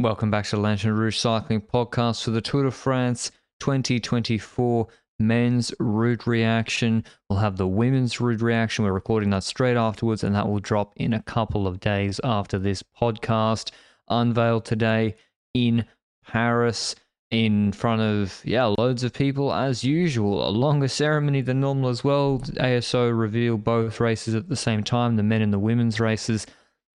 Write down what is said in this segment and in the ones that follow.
Welcome back to the Lanterne Rouge Cycling Podcast for the Tour de France 2024 men's route reaction. We'll have the women's route reaction. We're recording that straight afterwards, and that will drop in a couple of days after this podcast. Unveiled today in Paris in front of yeah loads of people as usual a longer ceremony than normal as well aso revealed both races at the same time the men and the women's races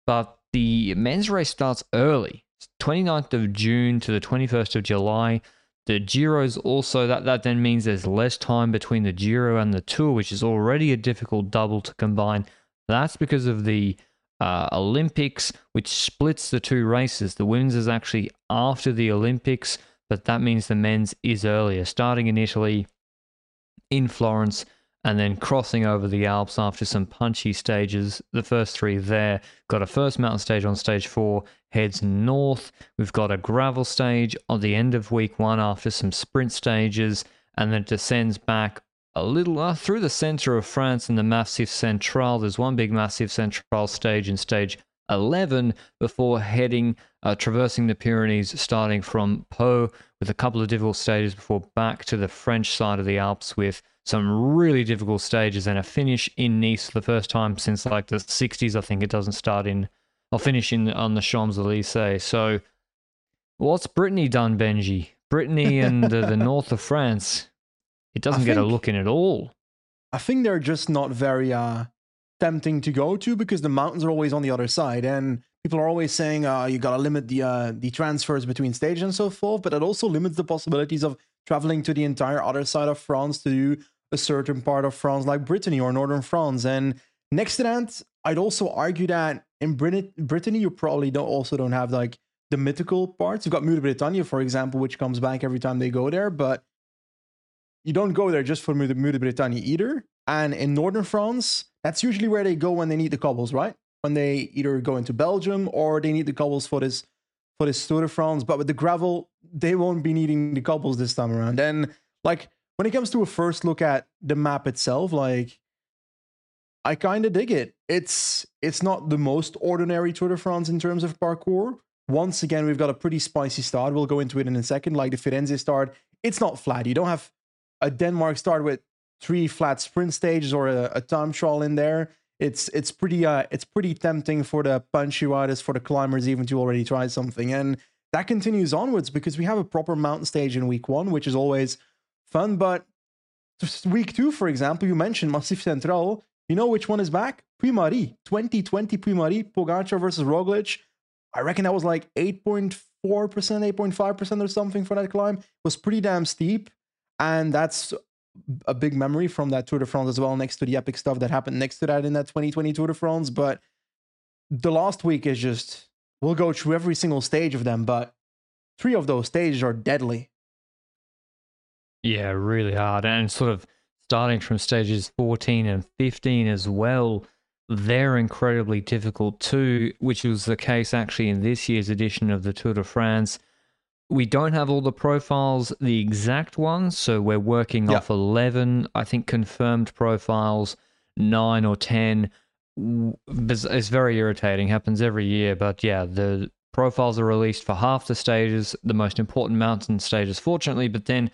but the men's race starts early 29th of june to the 21st of july. The giro's also that that then means there's less time between the giro and the tour which is already a difficult double to combine. That's because of the uh, olympics which splits the two races. The women's is actually after the olympics but that means the men's is earlier, starting in Italy, in Florence, and then crossing over the Alps after some punchy stages. The first three there got a first mountain stage on stage four, heads north. We've got a gravel stage on the end of week one after some sprint stages, and then descends back a little uh, through the center of France in the Massif Central. There's one big Massif Central stage in stage 11 before heading, uh, traversing the Pyrenees, starting from Pau with a couple of difficult stages before back to the French side of the Alps with some really difficult stages and a finish in Nice for the first time since like the 60s. I think it doesn't start in, or finish in on the Champs Elysees. So, what's Brittany done, Benji? Brittany and the, the north of France, it doesn't get a look in at all. I think they're just not very uh, tempting to go to because the mountains are always on the other side and people are always saying uh, you gotta limit the uh, the transfers between stages and so forth but it also limits the possibilities of traveling to the entire other side of france to do a certain part of france like brittany or northern france and next to that i'd also argue that in Brit- brittany you probably don't also don't have like the mythical parts you've got Muur de Bretagne for example which comes back every time they go there but you don't go there just for Muur de Bretagne either and in northern france that's usually where they go when they need the cobbles, right? When they either go into Belgium or they need the cobbles for this for this Tour de France. But with the gravel, they won't be needing the cobbles this time around. And like when it comes to a first look at the map itself, like I kind of dig it. It's it's not the most ordinary Tour de France in terms of parcours. Once again, we've got a pretty spicy start. We'll go into it in a second. Like the Firenze start, it's not flat. You don't have a Denmark start with three flat sprint stages or a, a time trial in there. It's it's pretty uh it's pretty tempting for the punchy riders, for the climbers even to already try something. And that continues onwards because we have a proper mountain stage in week one, which is always fun. But week two, for example, you mentioned Massif Central. You know which one is back? Puy-Mary, 2020 Puy-Mary, Pogacar versus Roglic. I reckon that was like 8.4%, 8.5% or something for that climb. It was pretty damn steep. And that's a big memory from that Tour de France as well, next to the epic stuff that happened next to that in that 2020 Tour de France. But the last week is just, we'll go through every single stage of them, but three of those stages are deadly. Yeah, really hard. And sort of starting from stages 14 and 15 as well, they're incredibly difficult too, which was the case actually in this year's edition of the Tour de France we don't have all the profiles, the exact ones, so we're working off 11, I think, confirmed profiles, 9 or 10. It's very irritating, happens every year, but yeah, the profiles are released for half the stages, the most important mountain stages, fortunately, but then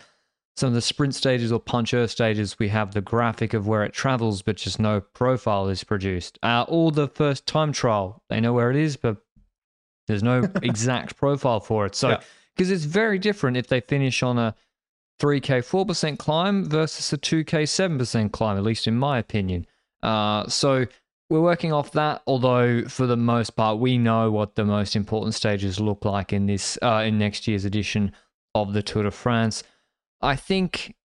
some of the sprint stages or puncher stages, we have the graphic of where it travels, but just no profile is produced. Uh, or the first time trial, they know where it is, but there's no exact profile for it. So, yeah because it's very different if they finish on a 3k 4% climb versus a 2k 7% climb, at least in my opinion. Uh, so we're working off that. Although for the most part, we know what the most important stages look like in this uh, in next year's edition of the Tour de France. I think,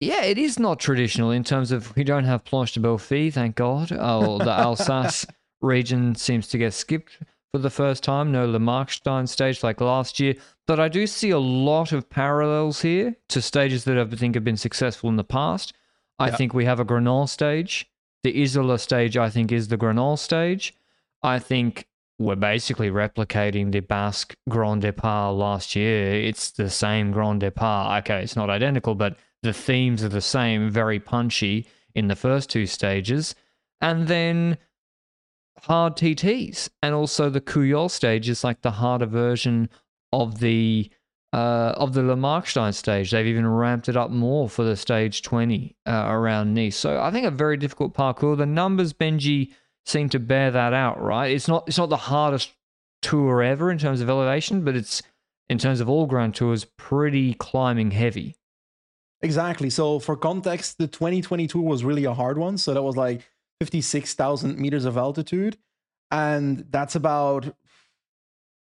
yeah, it is not traditional in terms of we don't have Planche de Belfi, thank God. Oh, the Alsace region seems to get skipped for the first time, no Le Markstein stage like last year. But I do see a lot of parallels here to stages that I think have been successful in the past. I Yeah. think we have a Granon stage. The Isola stage, I think, is the Granon stage. I think we're basically replicating the Basque Grand Depart last year. It's the same Grand Depart. Okay, it's not identical, but the themes are the same, very punchy in the first two stages. And then hard TTs and also the Couillole stage is like the harder version of the uh, of the Le Markstein stage. They've even ramped it up more for the stage 20 uh, around Nice. So I think a very difficult parcours. The numbers, Benji, seem to bear that out, right? It's not it's not the hardest tour ever in terms of elevation, but it's in terms of all grand tours pretty climbing heavy. Exactly. So for context, the 2022 was really a hard one. So that was like 56,000 meters of altitude. And that's about,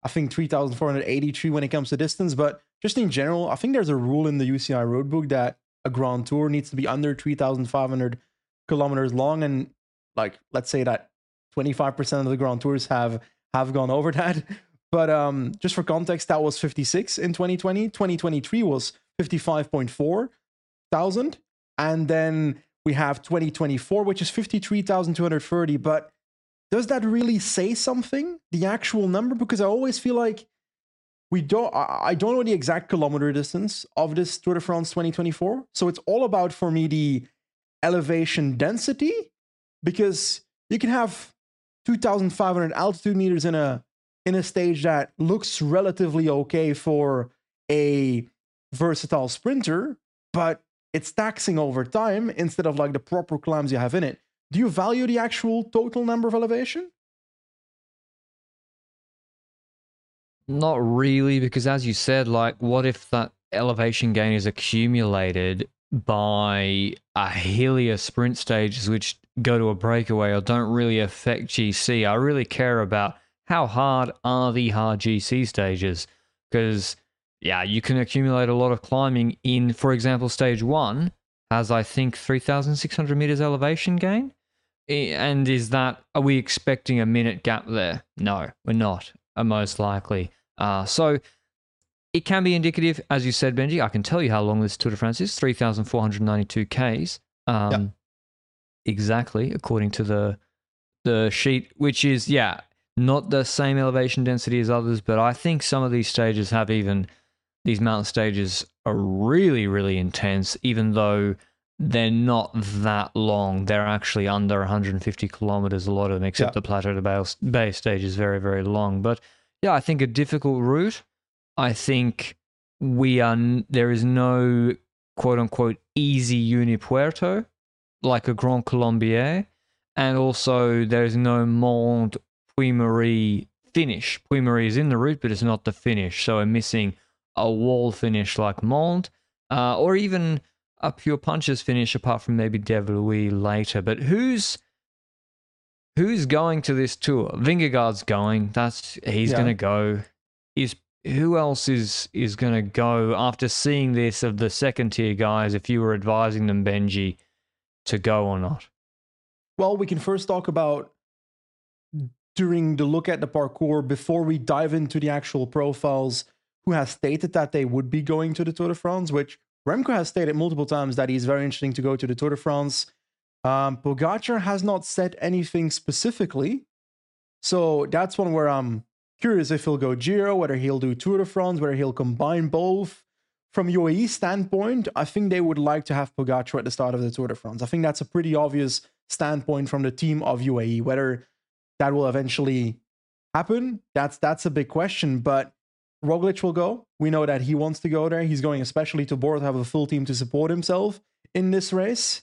I think, 3,483 when it comes to distance. But just in general, I think there's a rule in the UCI roadbook that a Grand Tour needs to be under 3,500 kilometers long. And like, let's say that 25% of the Grand Tours have have gone over that. But um, just for context, that was 56 in 2020. 2023 was 55.4 thousand, and then we have 2024, which is 53,230. But does that really say something? The actual number? Because I always feel like we don't. I I don't know the exact kilometer distance of this Tour de France 2024. So it's all about for me the elevation density, because you can have 2,500 altitude meters in a in a stage that looks relatively okay for a versatile sprinter, but it's taxing over time instead of like the proper climbs you have in it. Do you value the actual total number of elevation? Not really, because as you said, like, what if that elevation gain is accumulated by a hillier sprint stages which go to a breakaway or don't really affect GC? I really care about how hard are the hard GC stages, because yeah, you can accumulate a lot of climbing in, for example, stage one has I think three thousand six hundred meters elevation gain. And is that are we expecting a minute gap there? No, we're not. Uh, most likely. Uh, so it can be indicative, as you said, Benji. I can tell you how long this Tour de France is: three thousand four hundred ninety-two k's. Um, Yeah. Exactly, according to the the sheet, which is yeah, not the same elevation density as others, but I think some of these stages have even these mountain stages are really really intense, even though they're not that long. They're actually under 150 kilometers, a lot of them, except Yeah. the Plateau de Beille, Bay stage is very, very long. But yeah, I think a difficult route. I think we are, there is no quote unquote easy Unipuerto like a Grand Colombier. And also, there's no Mont Puy-Mary finish. Puy-Mary is in the route, but it's not the finish. So we're missing a wall finish like Mont, uh, or even a pure punches finish apart from maybe Dévoluy later. But who's who's going to this tour? Vingegaard's going. That's he's Yeah. gonna go. Is who else is is gonna go after seeing this of the second tier guys? If you were advising them, Benji, to go or not? Well, we can first talk about during the look at the parcours before we dive into the actual profiles who has stated that they would be going to the Tour de France, which Remco has stated multiple times that he's very interesting to go to the Tour de France. Um, Pogacar has not said anything specifically. So that's one where I'm curious if he'll go Giro, whether he'll do Tour de France, whether he'll combine both. From UAE standpoint, I think they would like to have Pogacar at the start of the Tour de France. I think that's a pretty obvious standpoint from the team of UAE. Whether that will eventually happen, that's that's a big question. But Roglic will go. We know that he wants to go there. He's going especially to Bora to have a full team to support himself in this race.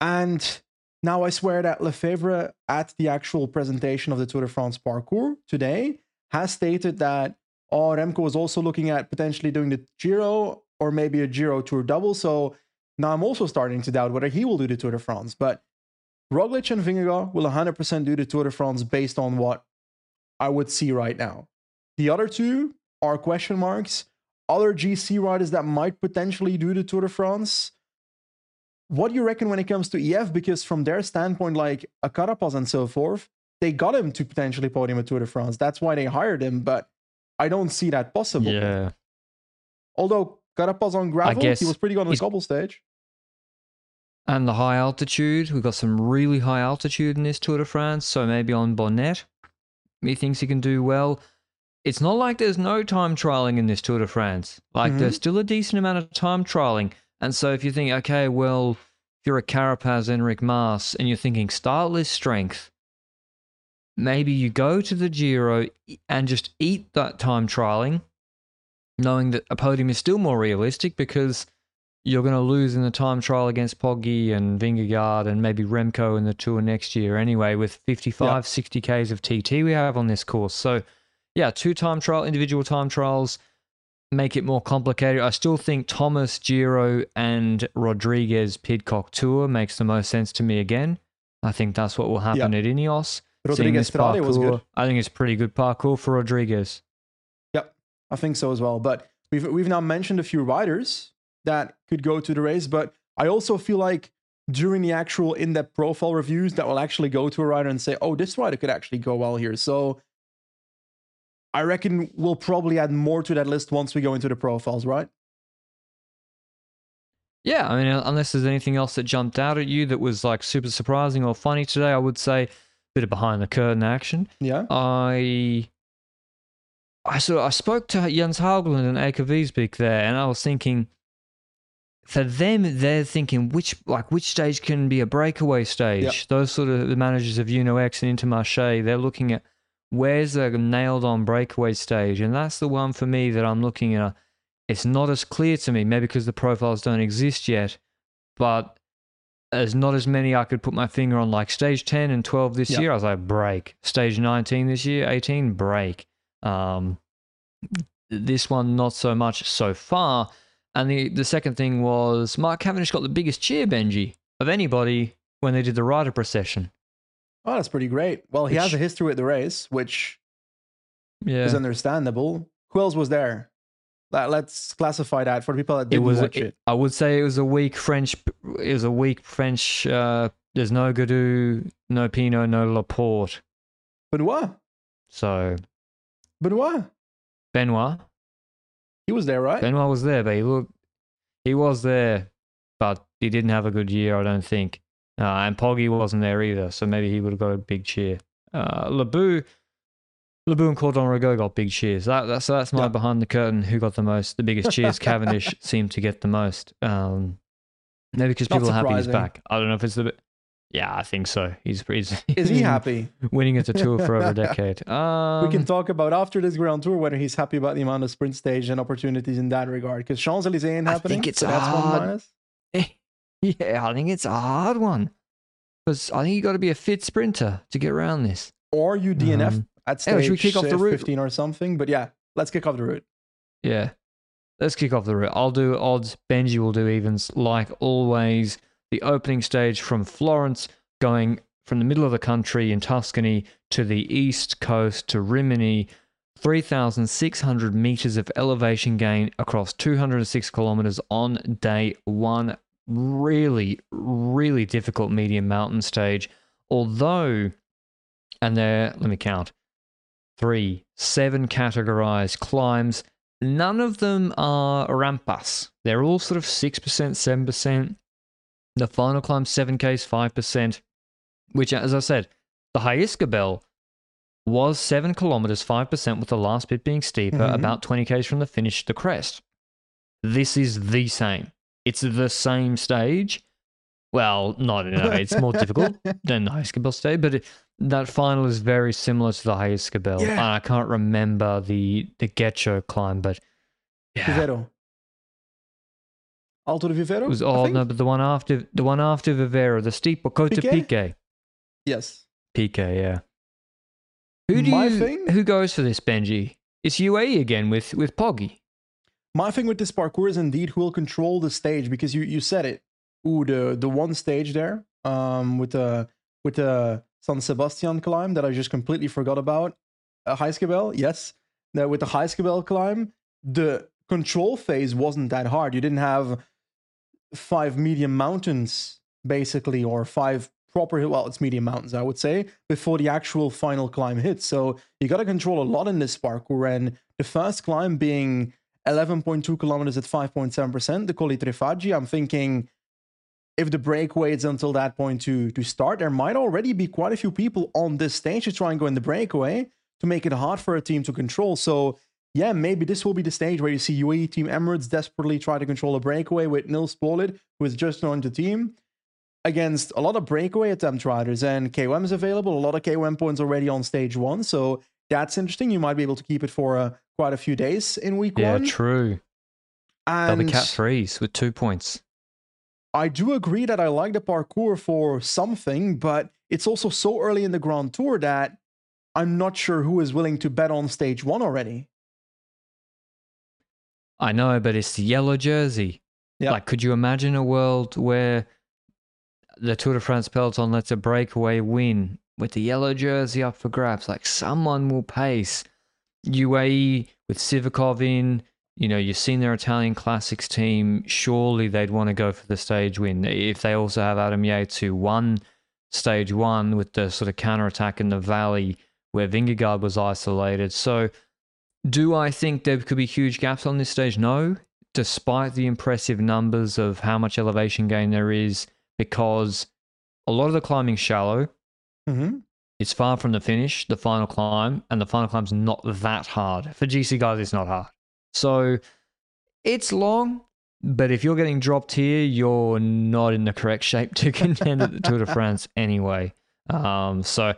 And now I swear that Lefevere at the actual presentation of the Tour de France parcours today has stated that oh Remco is also looking at potentially doing the Giro or maybe a Giro Tour double. So now I'm also starting to doubt whether he will do the Tour de France. But Roglic and Vingegaard will 100% do the Tour de France based on what I would see right now. The other two are question marks. Other GC riders that might potentially do the Tour de France. What do you reckon when it comes to EF? Because from their standpoint, like a Carapaz and so forth, they got him to potentially podium at Tour de France. That's why they hired him, but I don't see that possible. Yeah. Although Carapaz on gravel, he was pretty good on the cobble stage. And the high altitude, we've got some really high altitude in this Tour de France. So maybe on Bonette, he thinks he can do well. It's not like there's no time trialing in this Tour de France. Like there's mm-hmm. still a decent amount of time trialing. And so if you think, okay, well, if you're a Carapaz, Enric Mas, and you're thinking start list strength, maybe you go to the Giro and just eat that time trialing, knowing that a podium is still more realistic because you're going to lose in the time trial against Poggi and Vingegaard and maybe Remco in the tour next year anyway, with 55, Yeah. 60 Ks of TT we have on this course. So, yeah, two time trial, individual time trials make it more complicated. I still think Thomas, Giro, and Rodriguez Pidcock Tour makes the most sense to me again. I think that's what will happen at Ineos. Rodriguez this was good. I think it's pretty good parcours for Rodriguez. Yep, I think so as well. But we've we've now mentioned a few riders that could go to the race, but I also feel like during the actual in-depth profile reviews that will actually go to a rider and say, "Oh, this rider could actually go well here." So I reckon we'll probably add more to that list once we go into the profiles, right? Yeah, I mean, unless there's anything else that jumped out at you that was like super surprising or funny today, I would say bit of behind the curtain action. Yeah. I I sort of, I spoke to Jens Haugland and Aike Visbeek there, and I was thinking, for them, they're thinking which like which stage can be a breakaway stage. Yep. Those sort of the managers of Uno X and Intermarché, they're looking at where's the nailed on breakaway stage, and that's the one for me that I'm looking at. It's not as clear to me, maybe because the profiles don't exist yet, but there's not as many I could put my finger on. Like stage 10 and 12 this Yep. year, I was like, break. Stage 19 this year, 18, break. Um, this one, not so much so far. And the, the second thing was Mark Cavendish got the biggest cheer, Benji, of anybody when they did the rider procession. Oh, that's pretty great. Well, he has a history with the race, which Yeah. is understandable. Who else was there? Let- Let's classify that for the people that it didn't was watch it. I would say it was a weak French it was a weak French uh there's no Gaudu, no Pinot, no Laporte. Benoit. So Benoit. Benoit. He was there, right? Benoit was there, but he looked he was there, but he didn't have a good year, I don't think. Uh, and Poggy wasn't there either, so maybe he would have got a big cheer. Uh Lebu Lebu and Cordon Rigaud got big cheers. That, that's so that's my Yeah. behind the curtain. Who got the most? The biggest cheers. Cavendish seemed to get the most. Um, maybe because people are happy he's back. I don't know if it's the. Yeah, I think so. He's he's Is he happy? winning at the tour for over a decade. Um, we can talk about after this Grand Tour whether he's happy about the amount of sprint stage and opportunities in that regard. Because Champs Elysees ain't happening. I think it's so that's one hard. minus. yeah, I think it's a hard one because I think you got to be a fit sprinter to get around this. Or you DNF Um, at anyway, should we kick off the route? 15 or something. But yeah, let's kick off the route. Yeah. Let's kick off the route. I'll do odds. Benji will do evens. Like always, the opening stage from Florence, going from the middle of the country in Tuscany to the east coast to Rimini, 3,600 meters of elevation gain across 206 kilometers on day one. Really, really difficult medium mountain stage. Although, and there, let me count three, seven categorized climbs. None of them are rampas. They're all sort of 6%, 7%. The final climb, 7Ks, 5%, which, as I said, the Jaizkibel was 7 kilometers, 5%, with the last bit being steeper, Mhm. about 20Ks from the finish to the crest. This is the same. It's the same stage. Well, not in a way. It's more difficult than the Jaizkibel stage, but it, that final is very similar to the Jaizkibel. Yeah. And I can't remember the the Getxo climb, but yeah, Vivero. Alto de Vivero? it was oh no, but the one after the one after Vivero, the steep Cota Piquet? Pique. Yes. Pique, yeah. Who do My you thing? who goes for this, Benji? It's UAE again with with Poggy. My thing with this parcours is indeed who will control the stage because you you said it. Ooh, the the one stage there, um, with the with the San Sebastian climb that I just completely forgot about. Uh, Jaizkibel, yes. Now with the Jaizkibel climb, the control phase wasn't that hard. You didn't have five medium mountains basically, or five proper well it's medium mountains i would say before the actual final climb hits so you got to control a lot in this parcours and the first climb being 11.2 kilometers at 5.7% the Colli Trefaggi i'm thinking if the break waits until that point to to start there might already be quite a few people on this stage to try and go in the breakaway to make it hard for a team to control so yeah, maybe this will be the stage where you see UAE Team Emirates desperately try to control a breakaway with Nils Politt, who is just joined the team, against a lot of breakaway attempt riders. And KOM is available, a lot of KOM points already on stage one. So that's interesting. You might be able to keep it for uh, quite a few days in week yeah, one. Yeah, true. And They'll be cat threes with two points. I do agree that I like the parcours for something, but it's also so early in the Grand Tour that I'm not sure who is willing to bet on stage one already. I know, but it's the yellow jersey. Yeah. Like, could you imagine a world where the Tour de France peloton lets a breakaway win with the yellow jersey up for grabs? Like, someone will pace UAE with Sivakov in. You know, you've seen their Italian classics team. Surely they'd want to go for the stage win. If they also have Adam Yates, who won stage one with the sort of counter attack in the valley where Vingegaard was isolated. So, do I think there could be huge gaps on this stage? No, despite the impressive numbers of how much elevation gain there is, because a lot of the climbing shallow. Mm-hmm. It's far from the finish, the final climb, and the final climb's not that hard. For GC guys, it's not hard. So it's long, but if you're getting dropped here, you're not in the correct shape to contend at the Tour de France anyway. Um, so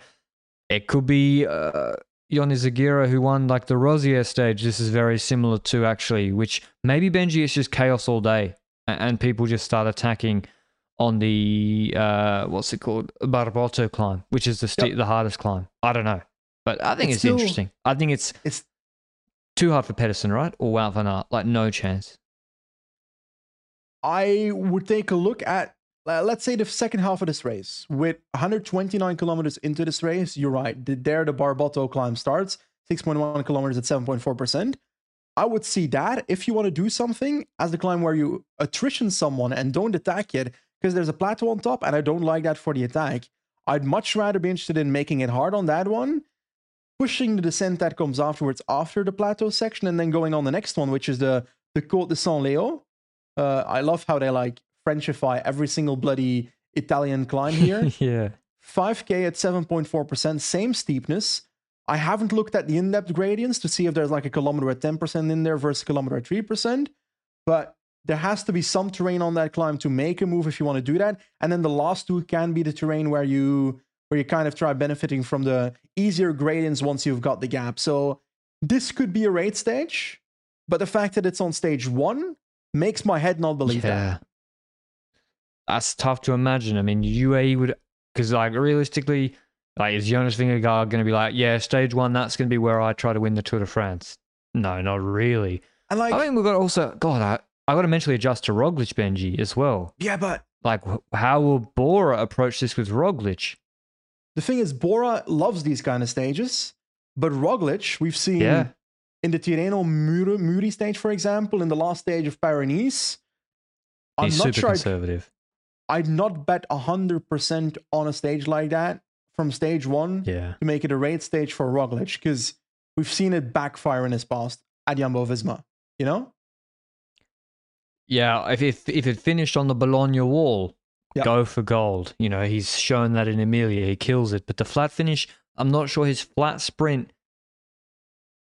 it could be uh, Ion Izagirre who won like the Rosier stage. This is very similar to actually, which maybe Benji is just chaos all day and people just start attacking on the uh, what's it called Barbotto climb, which is the st- yep. the hardest climb. I don't know, but I think it's, it's still, interesting. I think it's it's too hard for Pedersen, right? Or Wout van Aert, like no chance. I would take a look at let's say the second half of this race with 129 kilometers into this race. You're right. There the Barbotto climb starts 6.1 kilometers at 7.4 percent. I would see that if you want to do something as the climb where you attrition someone and don't attack it, because there's a plateau on top, and I don't like that for the attack. I'd much rather be interested in making it hard on that one, pushing the descent that comes afterwards after the plateau section, and then going on the next one, which is the the Côte de Saint Leo. Uh, I love how they like Frenchify every single bloody Italian climb here. yeah. 5k at 7.4%, same steepness. I haven't looked at the in-depth gradients to see if there's like a kilometer at 10% in there versus a kilometer at 3%, but there has to be some terrain on that climb to make a move if you want to do that. And then the last two can be the terrain where you where you kind of try benefiting from the easier gradients once you've got the gap. So this could be a raid stage, but the fact that it's on stage one makes my head not believe yeah. that. That's tough to imagine. I mean, UAE would because like realistically, like is Jonas Vingegaard going to be like, yeah, stage one, that's going to be where I try to win the Tour de France? No, not really. And like, I think we've got also God, I, I got to mentally adjust to Roglic Benji as well. Yeah, but like, how will Bora approach this with Roglic? The thing is, Bora loves these kind of stages, but Roglic, we've seen yeah. in the Tirreno Muri, Muri stage, for example, in the last stage of Paris. I'm He's not super sure conservative. I'd, I'd not bet hundred percent on a stage like that from stage one yeah. to make it a raid stage for Roglic because we've seen it backfire in his past at Jumbo Visma. You know. Yeah, if if if it finished on the Bologna wall, yep. go for gold. You know, he's shown that in Emilia, he kills it. But the flat finish, I'm not sure his flat sprint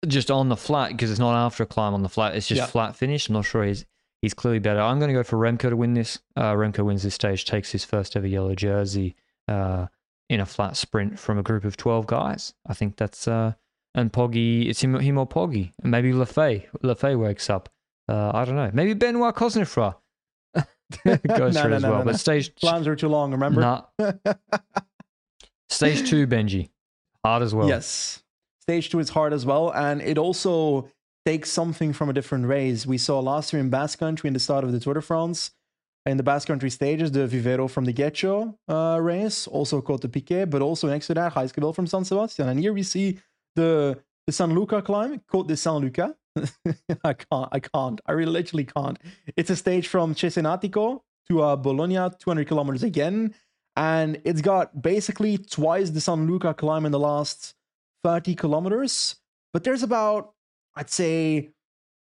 just on the flat because it's not after a climb on the flat. It's just yep. flat finish. I'm not sure he's he's clearly better. I'm going to go for Remco to win this. Uh, Remco wins this stage, takes his first ever yellow jersey uh, in a flat sprint from a group of 12 guys. I think that's uh, and Poggy. It's him, him or Poggy, and maybe Lafay. Lafay wakes up. Uh, I don't know. Maybe Benoit Cosnefroy goes no, through no, as no, well. But stage plans are too long. Remember? Nah. stage two, Benji, hard as well. Yes, stage two is hard as well, and it also takes something from a different race. We saw last year in Basque Country in the start of the Tour de France. In the Basque Country stages, the Vivero from the Getxo uh, race, also called the Piquet, but also next to that, Jaizkibel from San Sebastian. And here we see the the San Luca climb, Côte de San Luca, I can't. I can't. I really literally can't. It's a stage from Cesenatico to uh, Bologna, 200 kilometers again. and it's got basically twice the San Luca climb in the last 30 kilometers. But there's about, I'd say,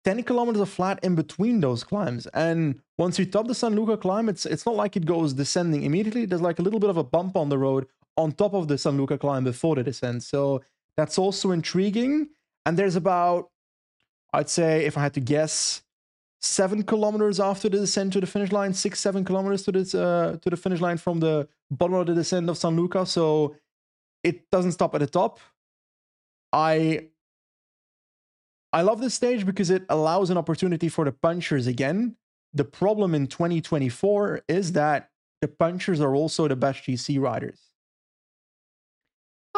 10 kilometers of flat in between those climbs. And once you top the San Luca climb, it's it's not like it goes descending immediately. There's like a little bit of a bump on the road on top of the San Luca climb before the descent. So that's also intriguing. And there's about, I'd say, if I had to guess, seven kilometers after the descent to the finish line, six, seven kilometers to the uh, to the finish line from the bottom of the descent of San Luca. So it doesn't stop at the top. I I love this stage because it allows an opportunity for the punchers again. The problem in 2024 is that the punchers are also the best GC riders.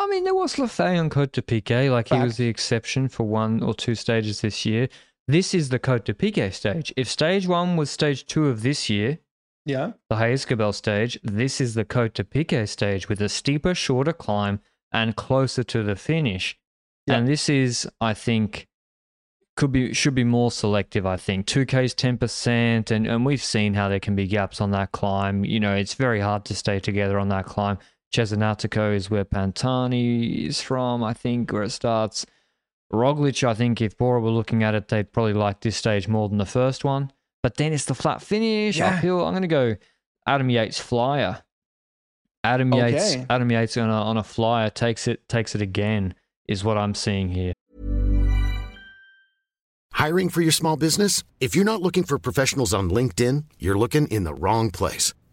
I mean, there was Lafay on Côte de Piquet, like Fact. he was the exception for one or two stages this year. This is the Côte de Piquet stage. If stage one was stage two of this year, yeah, the Hayes Jaizkibel stage, this is the Côte de Piquet stage with a steeper, shorter climb and closer to the finish. Yeah. And this is, I think, could be should be more selective. I think two Ks ten percent, and and we've seen how there can be gaps on that climb. You know, it's very hard to stay together on that climb. Cesenatico is where Pantani is from, I think, where it starts. Roglic, I think if Bora were looking at it, they'd probably like this stage more than the first one. But then it's the flat finish yeah. uphill. I'm going to go Adam Yates flyer. Adam okay. Yates, Adam Yates on a, on a flyer takes it takes it again is what I'm seeing here. Hiring for your small business? If you're not looking for professionals on LinkedIn, you're looking in the wrong place.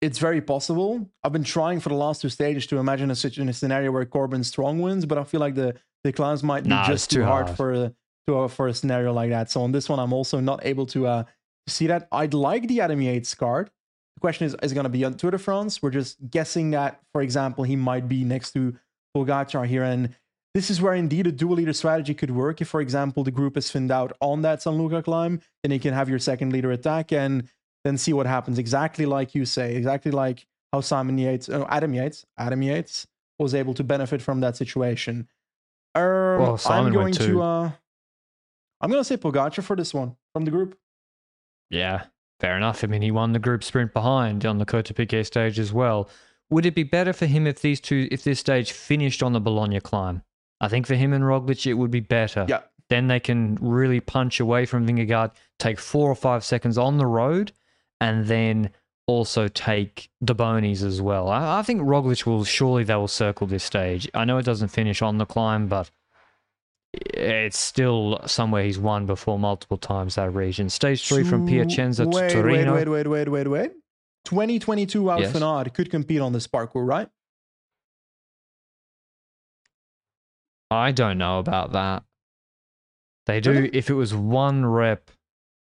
It's very possible. I've been trying for the last two stages to imagine a, in a scenario where Corbin Strong wins, but I feel like the, the clowns might be nah, just too hard, hard for, to, for a scenario like that. So on this one, I'm also not able to... Uh, see that. I'd like the Adam Yates card. The question is, is it going to be on Tour de France? We're just guessing that, for example, he might be next to Pogacar here. And this is where indeed a dual leader strategy could work. If, for example, the group is thinned out on that San Luca climb, then you can have your second leader attack and then see what happens. Exactly like you say, exactly like how Simon Yates, oh, Adam Yates, Adam Yates was able to benefit from that situation. Um, well, I'm going to, uh, I'm going to say Pogacar for this one from the group. Yeah, fair enough. I mean, he won the group sprint behind on the Côte Piquet stage as well. Would it be better for him if these two, if this stage finished on the Bologna climb? I think for him and Roglic, it would be better. Yeah. Then they can really punch away from Vingegaard, take four or five seconds on the road, and then also take the bonies as well. I, I think Roglic will surely they will circle this stage. I know it doesn't finish on the climb, but it's still somewhere he's won before multiple times that region. Stage three from Piacenza wait, to Torino. Wait, wait, wait, wait, wait, wait. 2022 Wout yes. could compete on this parcours, right? I don't know about that. They do, really? if it was one rep,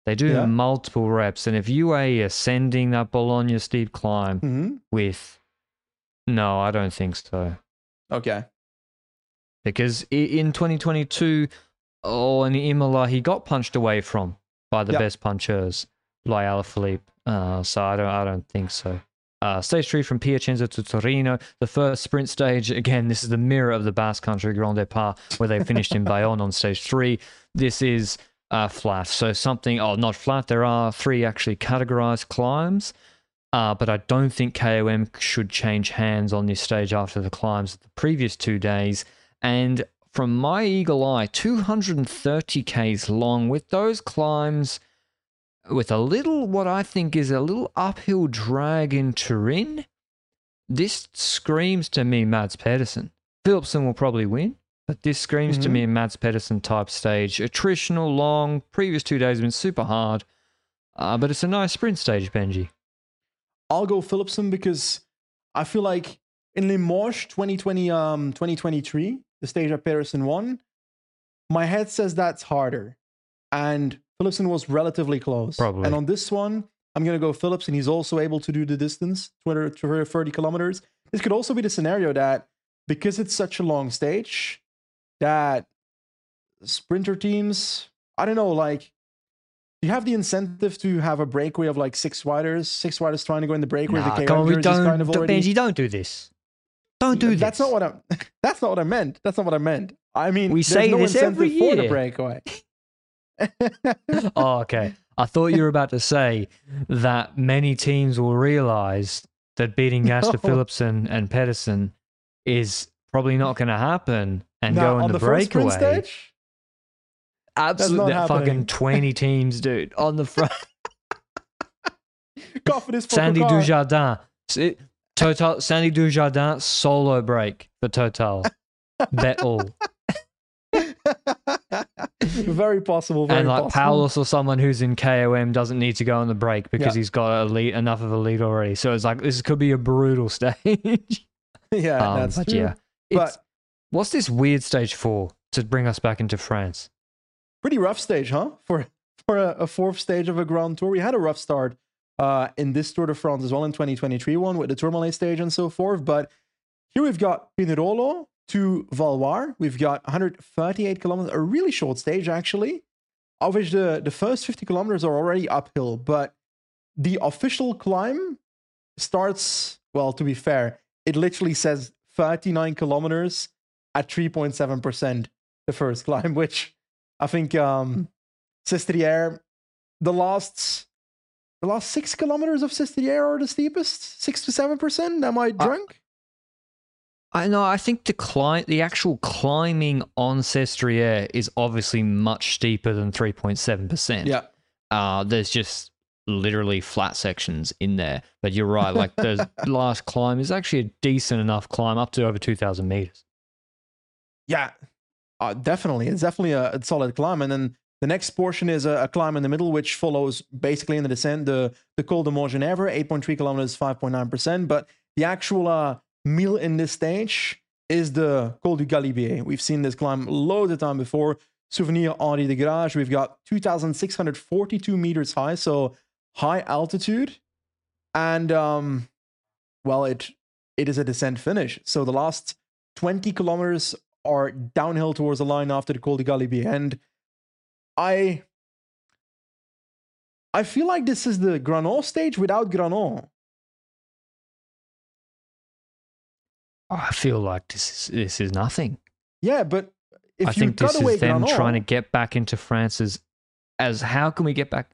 they do yeah. multiple reps. And if you are ascending that Bologna steep climb mm-hmm. with, no, I don't think so. Okay because in 2022 or in Imola, he got punched away from by the yep. best punchers, like Alaphilippe. Uh, so I don't, I don't think so. Uh, stage three from Piacenza to Torino. The first sprint stage, again, this is the mirror of the Basque Country Grand Depart, where they finished in Bayonne on stage three. This is uh, flat. So something, oh, not flat. There are three actually categorized climbs. Uh, but I don't think KOM should change hands on this stage after the climbs of the previous two days. And from my eagle eye, 230 Ks long with those climbs with a little, what I think is a little uphill drag in Turin. This screams to me Mads Pedersen. Philipsen will probably win, this screams mm-hmm. to me a Mads Pedersen type stage. Attritional, long, previous two days have been super hard, uh, but it's a nice sprint stage, Benji. I'll go Philipsen because I feel like in Limoges 2020, um, 2023, the stage that Pedersen won, my head says that's harder. And Philipsen was relatively close. Probably. And on this one, I'm going to go Phillips, and he's also able to do the distance, 20, 30 kilometers. this could also be the scenario that because it's such a long stage, that sprinter teams, I don't know, like you have the incentive to have a breakaway of like six riders, six riders trying to go in the breakaway. Nah, the on, we don't, kind of already, Benji, don't do this. Don't do this. That's not what I. That's not what I meant. That's not what I meant. I mean, We say no this every for the year. breakaway. oh, okay. I thought you were about to say that many teams will realize that beating Gaston No. Philipsen and Pedersen is probably not going to happen and Now, go in on the, the breakaway. stage, Absolutely, that happening. fucking 20 teams, dude, on the front. confidence for this. Sandy Picard. Dujardin. Total, Sandy Dujardin solo break for Total. Bet all. very possible. Very and like possible. Paulus or someone who's in KOM doesn't need to go on the break because Yeah. he's got a lead, enough of a lead already. So it's like this could be a brutal stage. yeah, Um, that's but true. yeah, But- what's this weird stage for to bring us back into France? pretty rough stage, huh? For for a, a fourth stage of a Grand Tour, we had a rough start uh, in this Tour de France as well in 2023 one with the Tourmalet stage and so forth. But here we've got Pinerolo to Valloire. We've got 138 kilometers, a really short stage actually, of which the the first 50 kilometers are already uphill. But the official climb starts. Well, to be fair, it literally says 39 kilometers at 3.7 percent the first climb, which I think um Sestriere, the last the last six kilometers of Sestriere are the steepest, six to seven percent. Am I drunk? I know. I think the climb, the actual climbing on Sestriere is obviously much steeper than three point seven percent. yeah, Uh, there's just literally flat sections in there. But you're right. Like the last climb is actually a decent enough climb up to over two thousand meters. Yeah, uh, definitely. It's definitely a, a solid climb, and then the next portion is a, a climb in the middle, which follows basically in the descent the the Col de Montgenèvre, eight point three kilometers, five point nine percent. But the actual uh, meal in this stage is the Col du Galibier. We've seen this climb loads of time before. Souvenir Henri Desgrange. We've got 2,642 meters high, so high altitude, and um, well, it it is a descent finish. So the last 20 kilometers are downhill towards the line after the Col de Galibier, and I I feel like this is the Granon stage without Granon. Oh, I feel like this is this is nothing. Yeah, but if I you think this away is them Granon, trying to get back into France as, as how can we get back?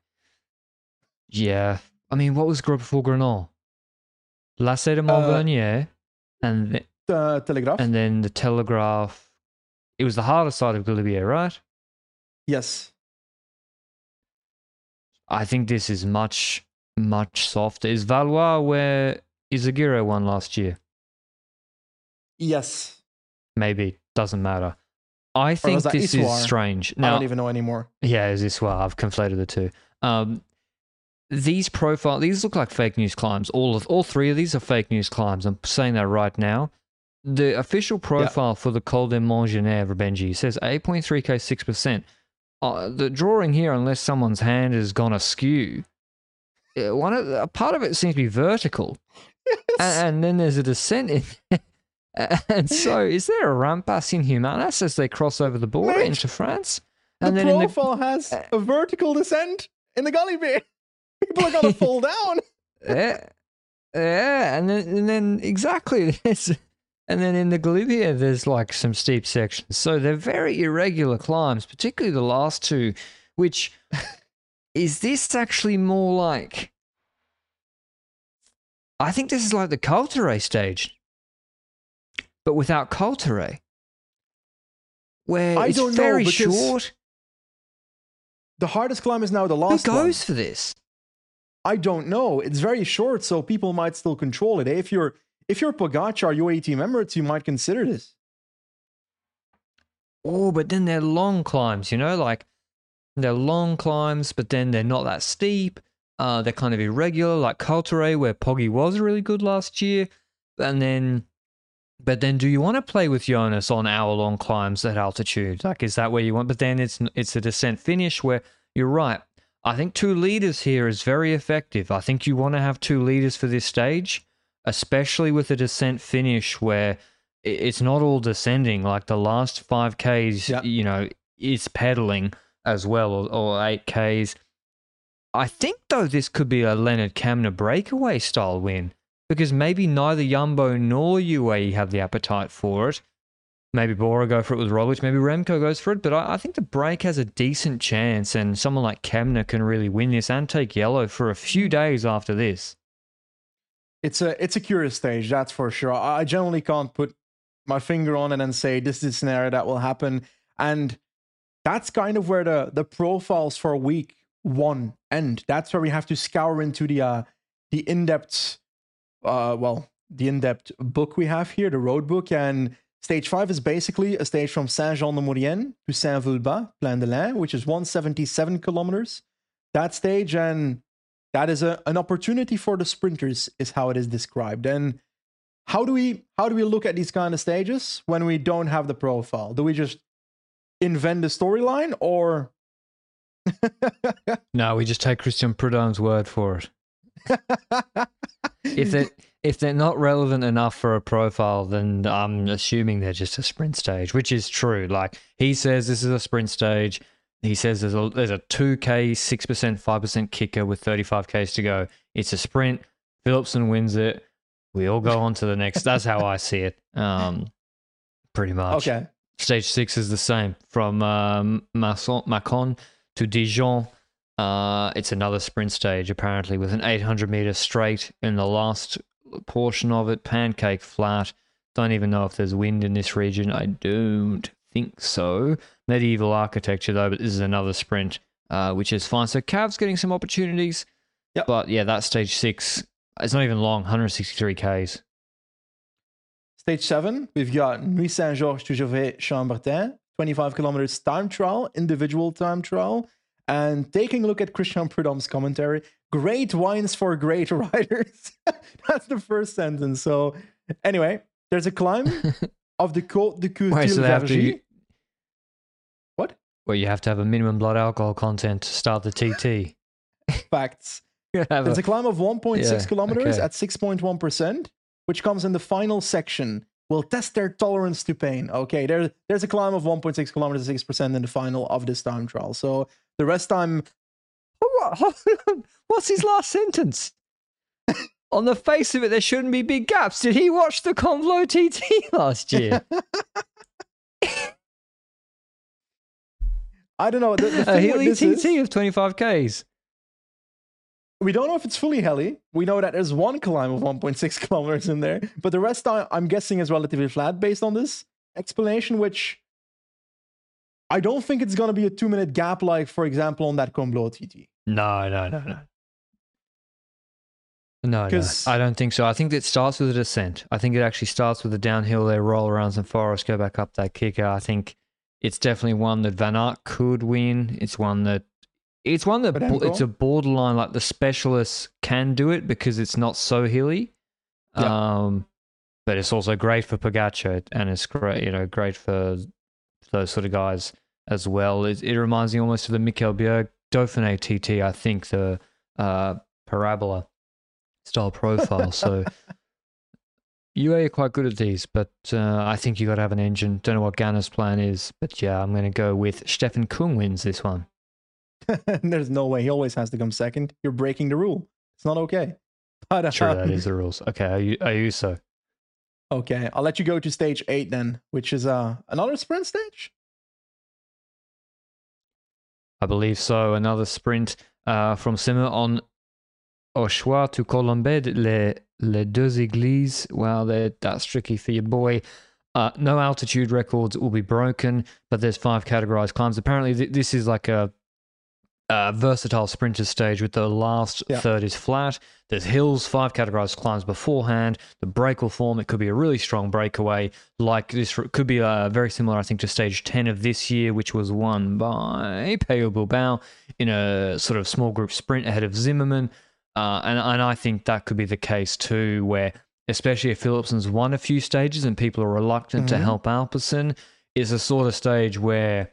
Yeah, I mean, what was group before Granon? Lacet de uh, Montvernier, and th- Telegraph. and then the Telegraph. It was the harder side of Galibier, right? yes, I think this is much much softer. Is Valloire where Izagirre won last year? yes. Maybe doesn't matter. I think this Issoire? is strange. I don't even know anymore. Yeah, is this well? I've conflated the two. Um, these profile these look like fake news climbs. All of all three of these are fake news climbs. I'm saying that right now. The official profile for the Col de Montgenèvre, Benji, says 8.3k, 6%. Uh, the drawing here, unless someone's hand has gone askew, uh, one of the, a part of it seems to be vertical, and, and then there's a descent in. and so, is there a rampas in Humanas as they cross over the border Mate, into France? The And then in the profile has uh, a vertical descent in the Galibier. People are gonna fall down. yeah, yeah, and then and then exactly this, and then in the Galibier there's like some steep sections. So they're very irregular climbs, particularly the last two. Which is this actually more like? I think this is like the Coltere stage, but without Coltere, where I it's don't know, very because short. The hardest climb is now the Who last one. goes for this? I don't know. It's very short, so people might still control it. If you're if you're a Pogacar, UAE Team Emirates, you might consider this. Oh, but then they're long climbs, you know, like they're long climbs, but then they're not that steep. Uh, they're kind of irregular, like Coltere, where Poggy was really good last year. And then, but then, do you want to play with Jonas on hour-long climbs at altitude? Like, is that where you want? But then it's it's a descent finish where you're right. I think two leaders here is very effective. I think you want to have two leaders for this stage. Especially with a descent finish where it's not all descending. Like the last five Ks, Yeah. you know, it's pedaling as well, or, or eight Ks. I think though this could be a Lennard Kämna breakaway style win because maybe neither Jumbo nor UAE have the appetite for it. Maybe Bora go for it with Roglic, maybe Remco goes for it, but I, I think the break has a decent chance, and someone like Kämna can really win this and take yellow for a few days after this. It's a it's a curious stage, that's for sure. I generally can't put my finger on it and say this is a scenario that will happen, and that's kind of where the the profiles for week one end. That's where we have to scour into the uh the in depth, uh well the in depth book we have here, the road book, and stage five is basically a stage from Saint Jean de Maurienne to Saint Vulbas, Plaine de l'Ain, which is 177 kilometers. That stage and that is a, an opportunity for the sprinters is how it is described and how do we how do we look at these kind of stages when we don't have the profile do we just invent the storyline or No, we just take Christian Prudhomme's word for it. If they if they're not relevant enough for a profile, then I'm assuming they're just a sprint stage, which is true. Like he says, this is a sprint stage. He says there's a there's a two k six percent five percent kicker with thirty five k's to go. It's a sprint. Philipsen wins it. We all go on to the next. That's how I see it. Um, pretty much. okay Stage six is the same from um, Macon to Dijon. Uh, it's another sprint stage, apparently, with an 800 meter straight in the last portion of it. Pancake flat. Don't even know if there's wind in this region. I don't think so. Medieval architecture, though, but this is another sprint, uh, which is fine. So Cav's getting some opportunities. Yep. But yeah, that stage six, it's not even long 163 Ks. stage seven we've got nuit saint georges to Gevrey-Chambertin 25 kilometers time trial individual time trial and taking a look at christian prudhomme's commentary great wines for great riders that's the first sentence so anyway there's a climb of the Côte de Wait, so they have to- what Well, you have to have a minimum blood alcohol content to start the TT. facts There's a- a climb of 1.6 Yeah, kilometers okay. at 6.1%, which comes in the final section. Will test their tolerance to pain. Okay, there, there's a climb of 1.6 kilometers, 6% in the final of this time trial. So the rest I'm What- What's his last sentence? On the face of it, there shouldn't be big gaps. Did he watch the Combloux TT last year? I don't know. The, the a thing with Healy TT is, of 25Ks. we don't know if it's fully heli. We know that there's one climb of 1.6 kilometers in there, but the rest I, I'm guessing is relatively flat based on this explanation, which I don't think it's going to be a two minute gap, like, for example, on that Combloux TT. No, no, no, no. No, no, I don't think so. I think it starts with a descent. I think it actually starts with a downhill there, roll around some forest, go back up that kicker. I think it's definitely one that Van Aert could win. It's one that it's one that bo- it's a borderline like the specialists can do it because it's not so hilly. Yeah. Um, but it's also great for Pogacar and it's great, you know, great for those sort of guys as well. It, it reminds me almost of the Mikkel Bjerg Dauphiné TT. I think the uh, parabola style profile. So UA are quite good at these, but uh, I think you got to have an engine. Don't know what Ganna's plan is, but yeah, I'm going to go with Stefan Kung wins this one. There's no way he always has to come second. You're breaking the rule. It's not okay. But Sure, that um, the rules. Okay, are you, are you so? okay. I'll let you go to stage eight then, which is uh another sprint stage. I believe so. Another sprint uh, from Semur-en Auxois to Colombey, les, les deux églises. Well, that's tricky for your boy. Uh, no altitude records will be broken, but there's five categorized climbs. Apparently, th- this is like a, a versatile sprinter stage with the last Yeah. third is flat. There's hills, five categorized climbs beforehand. The break will form. It could be a really strong breakaway. Like this could be uh, very similar, I think, to stage 10 of this year, which was won by Pello Bilbao in a sort of small group sprint ahead of Zimmermann. Uh, and, and I think that could be the case too, where especially if Philipsen's won a few stages and people are reluctant to Mhm. help Alpecin, is a sort of stage where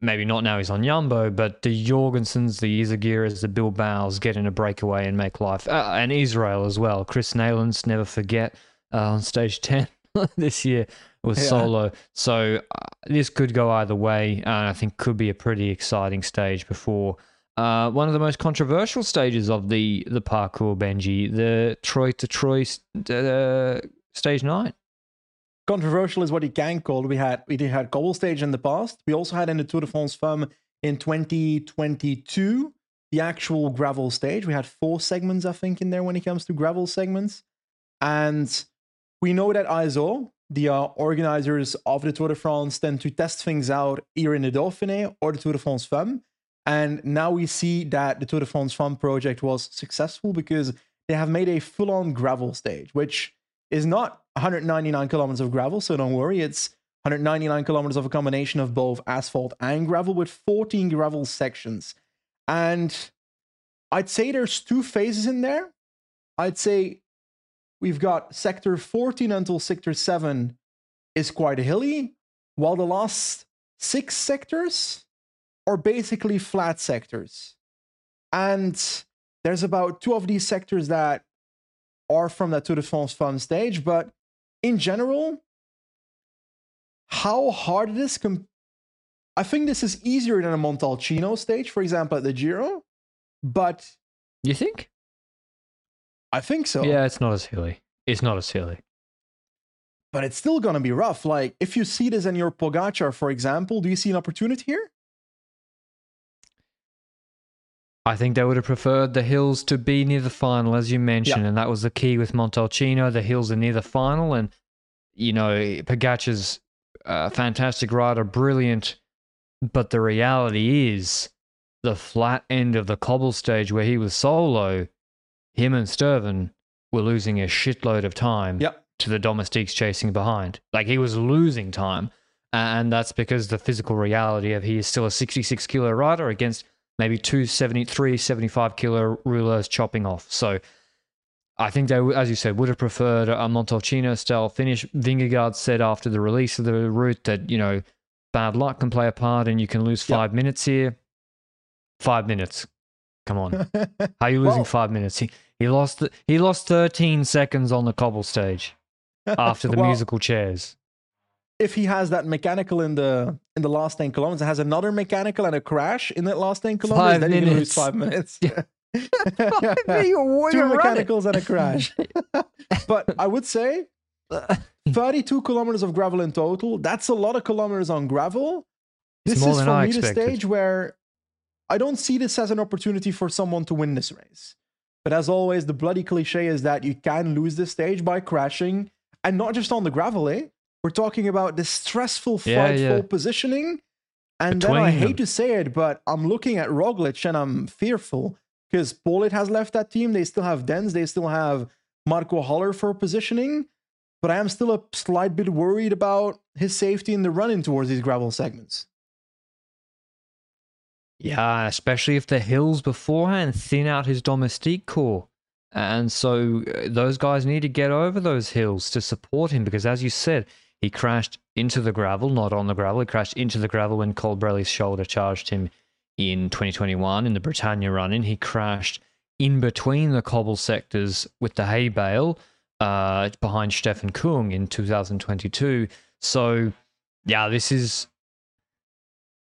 maybe not now he's on Jumbo, but the Jorgensens, the Izagirres, the Bilbao's get in a breakaway and make life. Uh, and Israel as well. Krists Neilands, never forget, uh, on stage 10 this year was Yeah. solo. So uh, this could go either way. And I think could be a pretty exciting stage before. Uh, one of the most controversial stages of the the parcours, Benji, the Troyes to Troyes uh, stage nine. controversial is what he can call. We had we did had cobble stage in the past. We also had in the Tour de France Femme in 2022 the actual gravel stage. We had four segments, I think, in there when it comes to gravel segments. And we know that ASO, the uh, organizers of the Tour de France, tend to test things out either in the Dauphiné or the Tour de France Femme. And now we see that the Tour de France Femme project was successful because they have made a full-on gravel stage, which is not 199 kilometers of gravel, so don't worry. It's 199 kilometers of a combination of both asphalt and gravel with 14 gravel sections. And I'd say there's two phases in there. I'd say we've got sector 14 until sector 7 is quite hilly, while the last six sectors are basically flat sectors. And there's about two of these sectors that are from the Tour de France fun stage, but in general, how hard it is. Com- I think this is easier than a Montalcino stage, for example, at the Giro, but You think? I think so. Yeah, it's not as hilly. It's not as hilly. But it's still going to be rough. Like, if you see this in your Pogacar, for example, do you see an opportunity here? I think they would have preferred the hills to be near the final, as you mentioned, and that was the key with Montalcino. The hills are near the final, and you know Pogacar's a fantastic rider, brilliant, but the reality is the flat end of the cobble stage where he was solo. Him and Stuyven were losing a shitload of time Yep. to the domestiques chasing behind. Like he was losing time. And that's because the physical reality of he is still a 66 kilo rider against maybe two 73, 75 kilo rulers chopping off. So I think they, as you said, would have preferred a Montalcino style finish. Vingegaard said after the release of the route that, you know, bad luck can play a part and you can lose Yep. five minutes here. Five minutes. Come on. How are you losing Well- five minutes? He, he lost he lost 13 seconds on the cobble stage after the Well, musical chairs. If he has that mechanical in the in the last 10 kilometers, it has another mechanical and a crash in that last 10 kilometers, Five then you can lose five minutes. Two Two mechanicals and a crash. but I would say 32 kilometers of gravel in total. That's a lot of kilometers on gravel. It's This is for I me the stage where I don't see this as an opportunity for someone to win this race. But as always, the bloody cliche is that you can lose this stage by crashing, and not just on the gravel, eh? We're talking about this stressful, Yeah, frightful yeah. positioning. And then Between I them. hate to say it, but I'm looking at Roglic and I'm fearful because Politt has left that team. They still have Denz, they still have Marco Haller for positioning. But I am still a slight bit worried about his safety in the running towards these gravel segments. Yeah, especially if the hills beforehand thin out his domestique core. And so uh, those guys need to get over those hills to support him because, as you said, he crashed into the gravel, not on the gravel. He crashed into the gravel when Colbrelli's shoulder charged him in 2021 in the Britannia run in. He crashed in between the cobble sectors with the hay bale uh, behind Stefan Kung in 2022. So, yeah, this is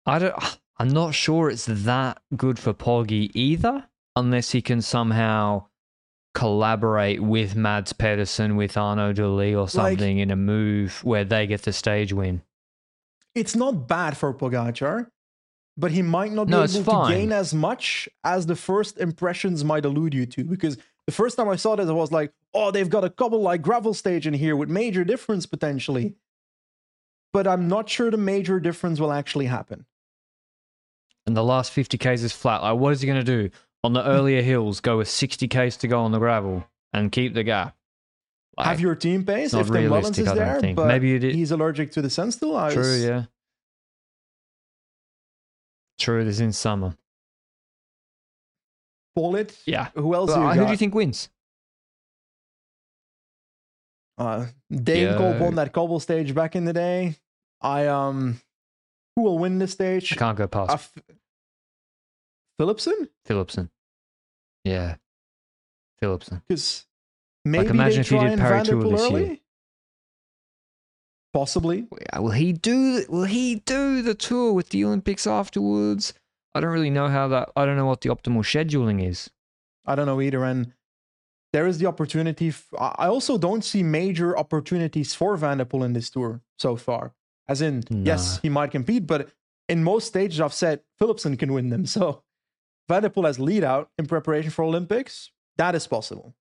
I don't. I'm not sure it's that good for Poggy either, unless he can somehow collaborate with Mads Pedersen, with Arnaud De Lie or something in a move where they get the stage win. It's not bad for Pogacar, but he might not be No, it's able to gain as much as the first impressions might allude you to. Because the first time I saw this, I was like, oh, they've got a couple like gravel stage in here with major difference potentially. But I'm not sure the major difference will actually happen. And the last 50 k's is flat. Like, what is he going to do on the earlier hills? Go with 60 k's to go on the gravel and keep the gap. Like, Have your team pace if Tim Mullins is there, think. but Maybe you did- he's allergic to the sun still. I true, was- yeah. True, this is in summer. Politt. Yeah. Who else? Uh, who do you think wins? uh, Dane Yeah. Cope won that cobble stage back in the day. I um, who will win this stage? I can't go past F- Philipsen? Philipsen. Yeah, Philipsen. Because maybe imagine they if he did and Paris Tour this early. year. Possibly. Will he do? Will he do the tour with the Olympics afterwards? I don't really know how that. I don't know what the optimal scheduling is. I don't know either. And there is the opportunity. F- I also don't see major opportunities for Van der Poel in this tour so far. As in, yes, he might compete, but in most stages, I've said Philipsen can win them. So Van der Poel as lead out in preparation for Olympics, that is possible.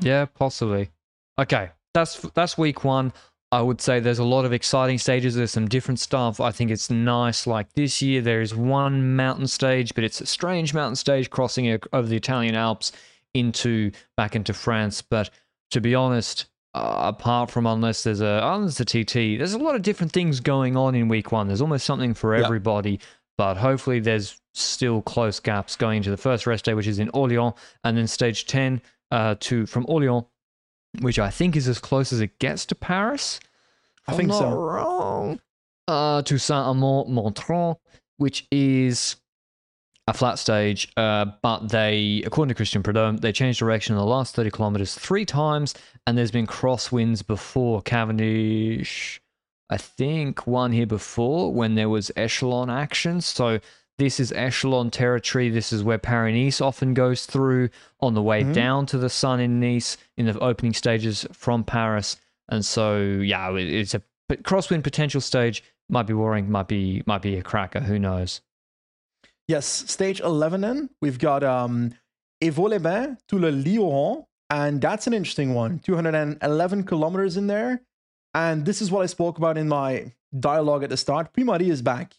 Yeah, possibly. Okay, that's that's week one. I would say there's a lot of exciting stages. There's some different stuff. I think it's nice. Like this year, there is one mountain stage, but it's a strange mountain stage crossing over the Italian Alps into back into France. But to be honest, uh, apart from unless there's a unless a TT, there's a lot of different things going on in week one. There's almost something for everybody. But hopefully, there's still close gaps going into the first rest day, which is in Orléans, and then stage ten uh, to from Orléans which I think is as close as it gets to Paris. I think I'm so. not Wrong. Uh, to Saint Amand Montrond, which is a flat stage, uh, but they, according to Christian Prudhomme, they changed direction in the last 30 kilometers three times, and there's been crosswinds before. Cavendish, I think, won here before when there was echelon action. So this is echelon territory. This is where Paris Nice often goes through on the way Mhm. down to the sun in Nice in the opening stages from Paris. And so, yeah, it's a crosswind potential stage. Might be worrying. Might be might be a cracker. Who knows? Yes, stage 11 then. We've got um, Evaux-les-Bains to Le Lioran, and that's an interesting one. 211 kilometers in there. And this is what I spoke about in my dialogue at the start. Puy-Mary is back.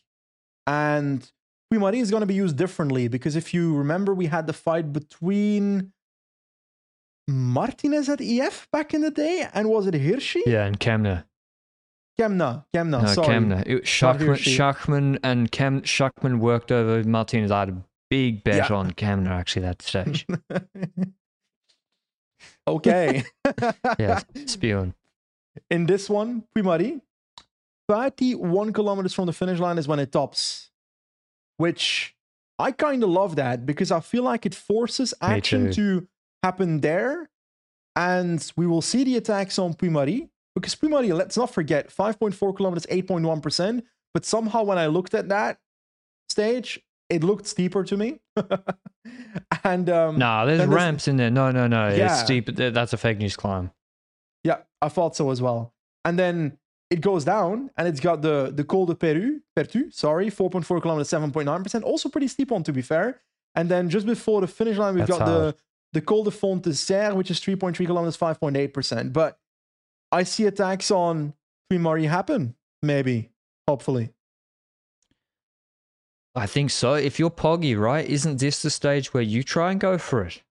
And Puy-Mary is going to be used differently because if you remember, we had the fight between Martinez at EF back in the day, and was it Hirschi? Yeah, and Kämna. Kämna. Kämna, No, sorry. Kemner. It, Not Schachmann, Hirschi. Schachmann and Kem, Schachmann worked over Martinez. I had a big bet Yeah. on Kämna actually that stage. okay. yeah, spewing. In this one, Puy-Marie, 31 kilometers from the finish line is when it tops, which I kind of love that because I feel like it forces action to happen there. And we will see the attacks on Puy-Mary because Puy-Mary, let's not forget, 5.4 kilometers, 8.1%. But somehow when I looked at that stage, it looked steeper to me. and um, then there's- ramps in there. No, no, no. Yeah. It's steep. That's a fake news climb. Yeah, I thought so as well. And then it goes down and it's got the the Col de Peru, Pertu, sorry, 4.4 kilometers, 7.9%. Also pretty steep one to be fair. And then just before the finish line, we've That's got hard. the the Col de Font de Cère, which is 3.3 kilometers, 5.8%. But I see attacks on Puy-Mary happen, maybe, hopefully. I think so. If you're Poggy, right, isn't this the stage where you try and go for it?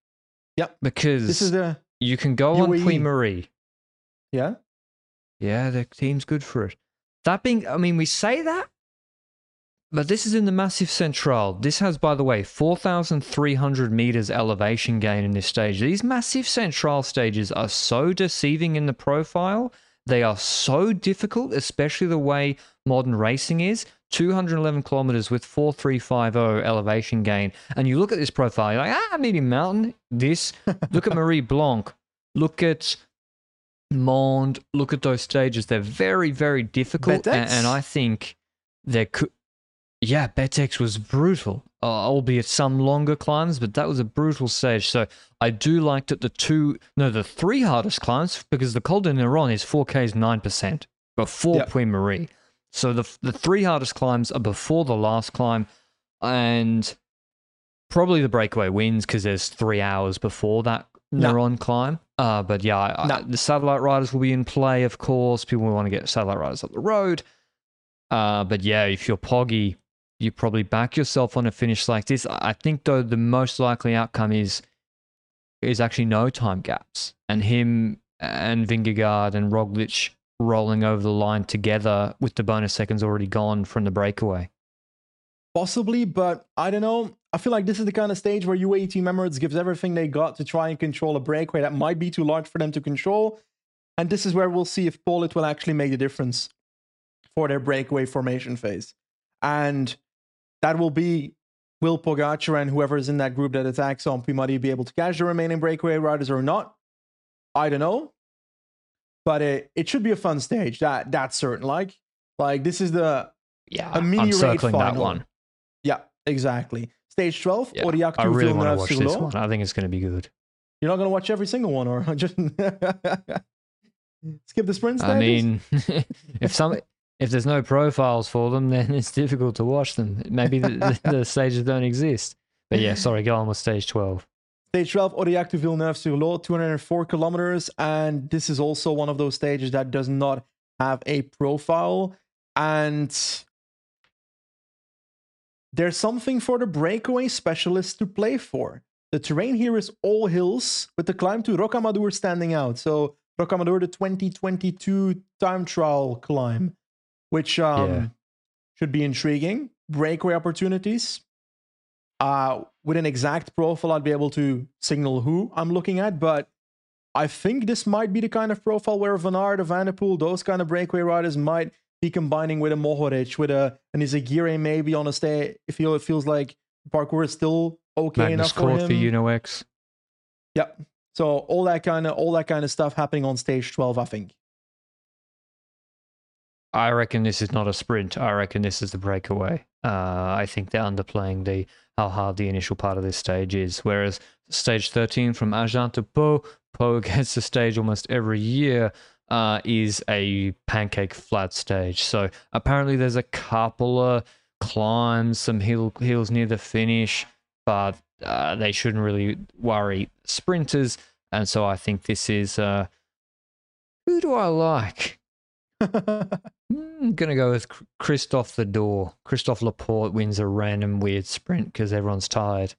Yep. Because This is the you can go on UAE. Puy Mary. yeah. Yeah, the team's good for it. That being, I mean, we say that, but this is in the Massif Central. This has, by the way, 4,300 meters elevation gain in this stage. These Massif Central stages are so deceiving in the profile. They are so difficult, especially the way modern racing is. 211 kilometers with 4350 elevation gain. And you look at this profile, you're like, ah, medium mountain. This, look at Marie Blanc. Look at Mond, look at those stages. They're very, very difficult. a- Bettex? And, I think there could. Yeah, Betex was brutal, uh, albeit some longer climbs, but that was a brutal stage. So I do like that the two, no, the three hardest climbs, because the Col de Neron is 4Ks 9%, before Yep. Puy Mary. So the, the three hardest climbs are before the last climb, and probably the breakaway wins because there's three hours before that No. Neron climb. Uh, but yeah, I, I- the satellite riders will be in play, of course. People want to get satellite riders up the road. Uh, but yeah, if you're Poggy, you probably back yourself on a finish like this. I I think though the most likely outcome is is actually no time gaps, and him and Vingegaard and Roglic rolling over the line together with the bonus seconds already gone from the breakaway. Possibly, but I don't know. I feel like this is the kind of stage where UAE team Emirates gives everything they got to try and control a breakaway that might be too large for them to control. And this is where we'll see if Politt will actually make the difference. for their breakaway formation phase. And that will be will Pogacar and whoever is in that group that attacks on Puy Mary be able to catch the remaining breakaway riders or not? I don't know. But it, it should be a fun stage. That that's certain. Like like this is the Yeah, a mini I'm raid circling that final. one. yeah exactly stage twelve. Yeah, Aurillac I really want to watch this one. I think it's going to be good. You're not gonna watch every single one, or just skip the sprint I mean, if some if there's no profiles for them, then it's difficult to watch them. Maybe the, the, the stages don't exist. But yeah, sorry, go on with stage twelve. Stage 12, Aurillac to Villeneuve-sur-Lot, 204 kilometers. And this is also one of those stages that does not have a profile. And there's something for the breakaway specialists to play for. The terrain here is all hills, with the climb to Rocamadour standing out. So, Rocamadour, the 2022 time trial climb, which um, Yeah. should be intriguing. Breakaway opportunities. Uh, with an exact profile, I'd be able to signal who I'm looking at, but I think this might be the kind of profile where Van Aert, Van der Poel, those kind of breakaway riders might be combining with a Mohoric, with a an Izagirre maybe on a stay if he, it feels like parcours is still okay Magnus enough for him. for UnoX. Yep. So all that kind of all that kind of stuff happening on stage 12, I think. I reckon this is not a sprint. I reckon this is the breakaway. Uh, I think they're underplaying the how hard the initial part of this stage is. Whereas stage 13 from Agen to Pau, Pau gets the stage almost every year, uh, is a pancake flat stage. So apparently there's a couple of climbs, some hill, hills near the finish, but uh, they shouldn't really worry sprinters. And so I think this is uh, who do I like? I'm gonna go with Chr- Christophe the Door. Christophe Laporte wins a random weird sprint because everyone's tired.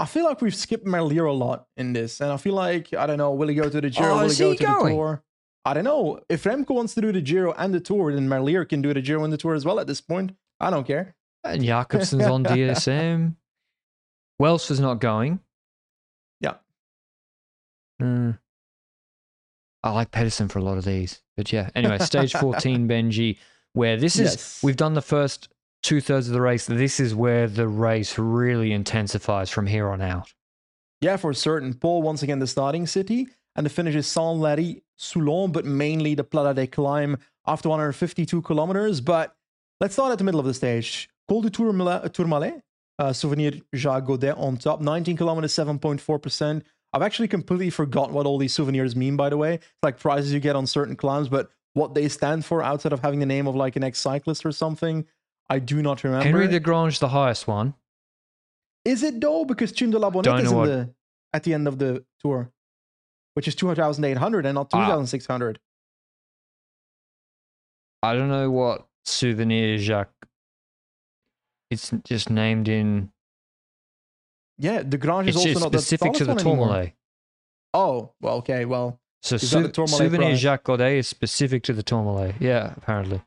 I feel like we've skipped Merlier a lot in this, and I feel like I don't know. Will he go to the Giro? Oh, will he go he to going? the Tour? I don't know. If Remco wants to do the Giro and the Tour, then Merlier can do the Giro and the Tour as well. At this point, I don't care. And Jakobsen's on DSM. Welsh is not going. Yeah. Mm. I like Pedersen for a lot of these. But yeah. Anyway, stage 14, Benji, where this is, Yes. we've done the first two thirds of the race. This is where the race really intensifies from here on out. Yeah, for certain. Pau once again the starting city, and the finish is Saint-Lary, Soulan, but mainly the Pla d'Adet climb after 152 kilometers. But let's start at the middle of the stage. Col du Tourmalet, uh, Souvenir Jacques Godet on top, 19 kilometers, 7.4%. I've actually completely forgotten what all these souvenirs mean, by the way. It's like prizes you get on certain climbs, but what they stand for outside of having the name of like an ex cyclist or something, I do not remember. Henri Desgrange, the highest one. Is it though? Because Cime de la Bonette is in what- the, at the end of the tour, which is 2,800 and not Ah. 2,600. I don't know what souvenir Jacques. It's just named in. yeah, Desgrange is It's also not the specific to the. Tourmalet. Oh, well, okay, well, So You've got the sou- Tourmalet souvenir prize. Jacques Godet is specific to the Tourmalet. Yeah, apparently.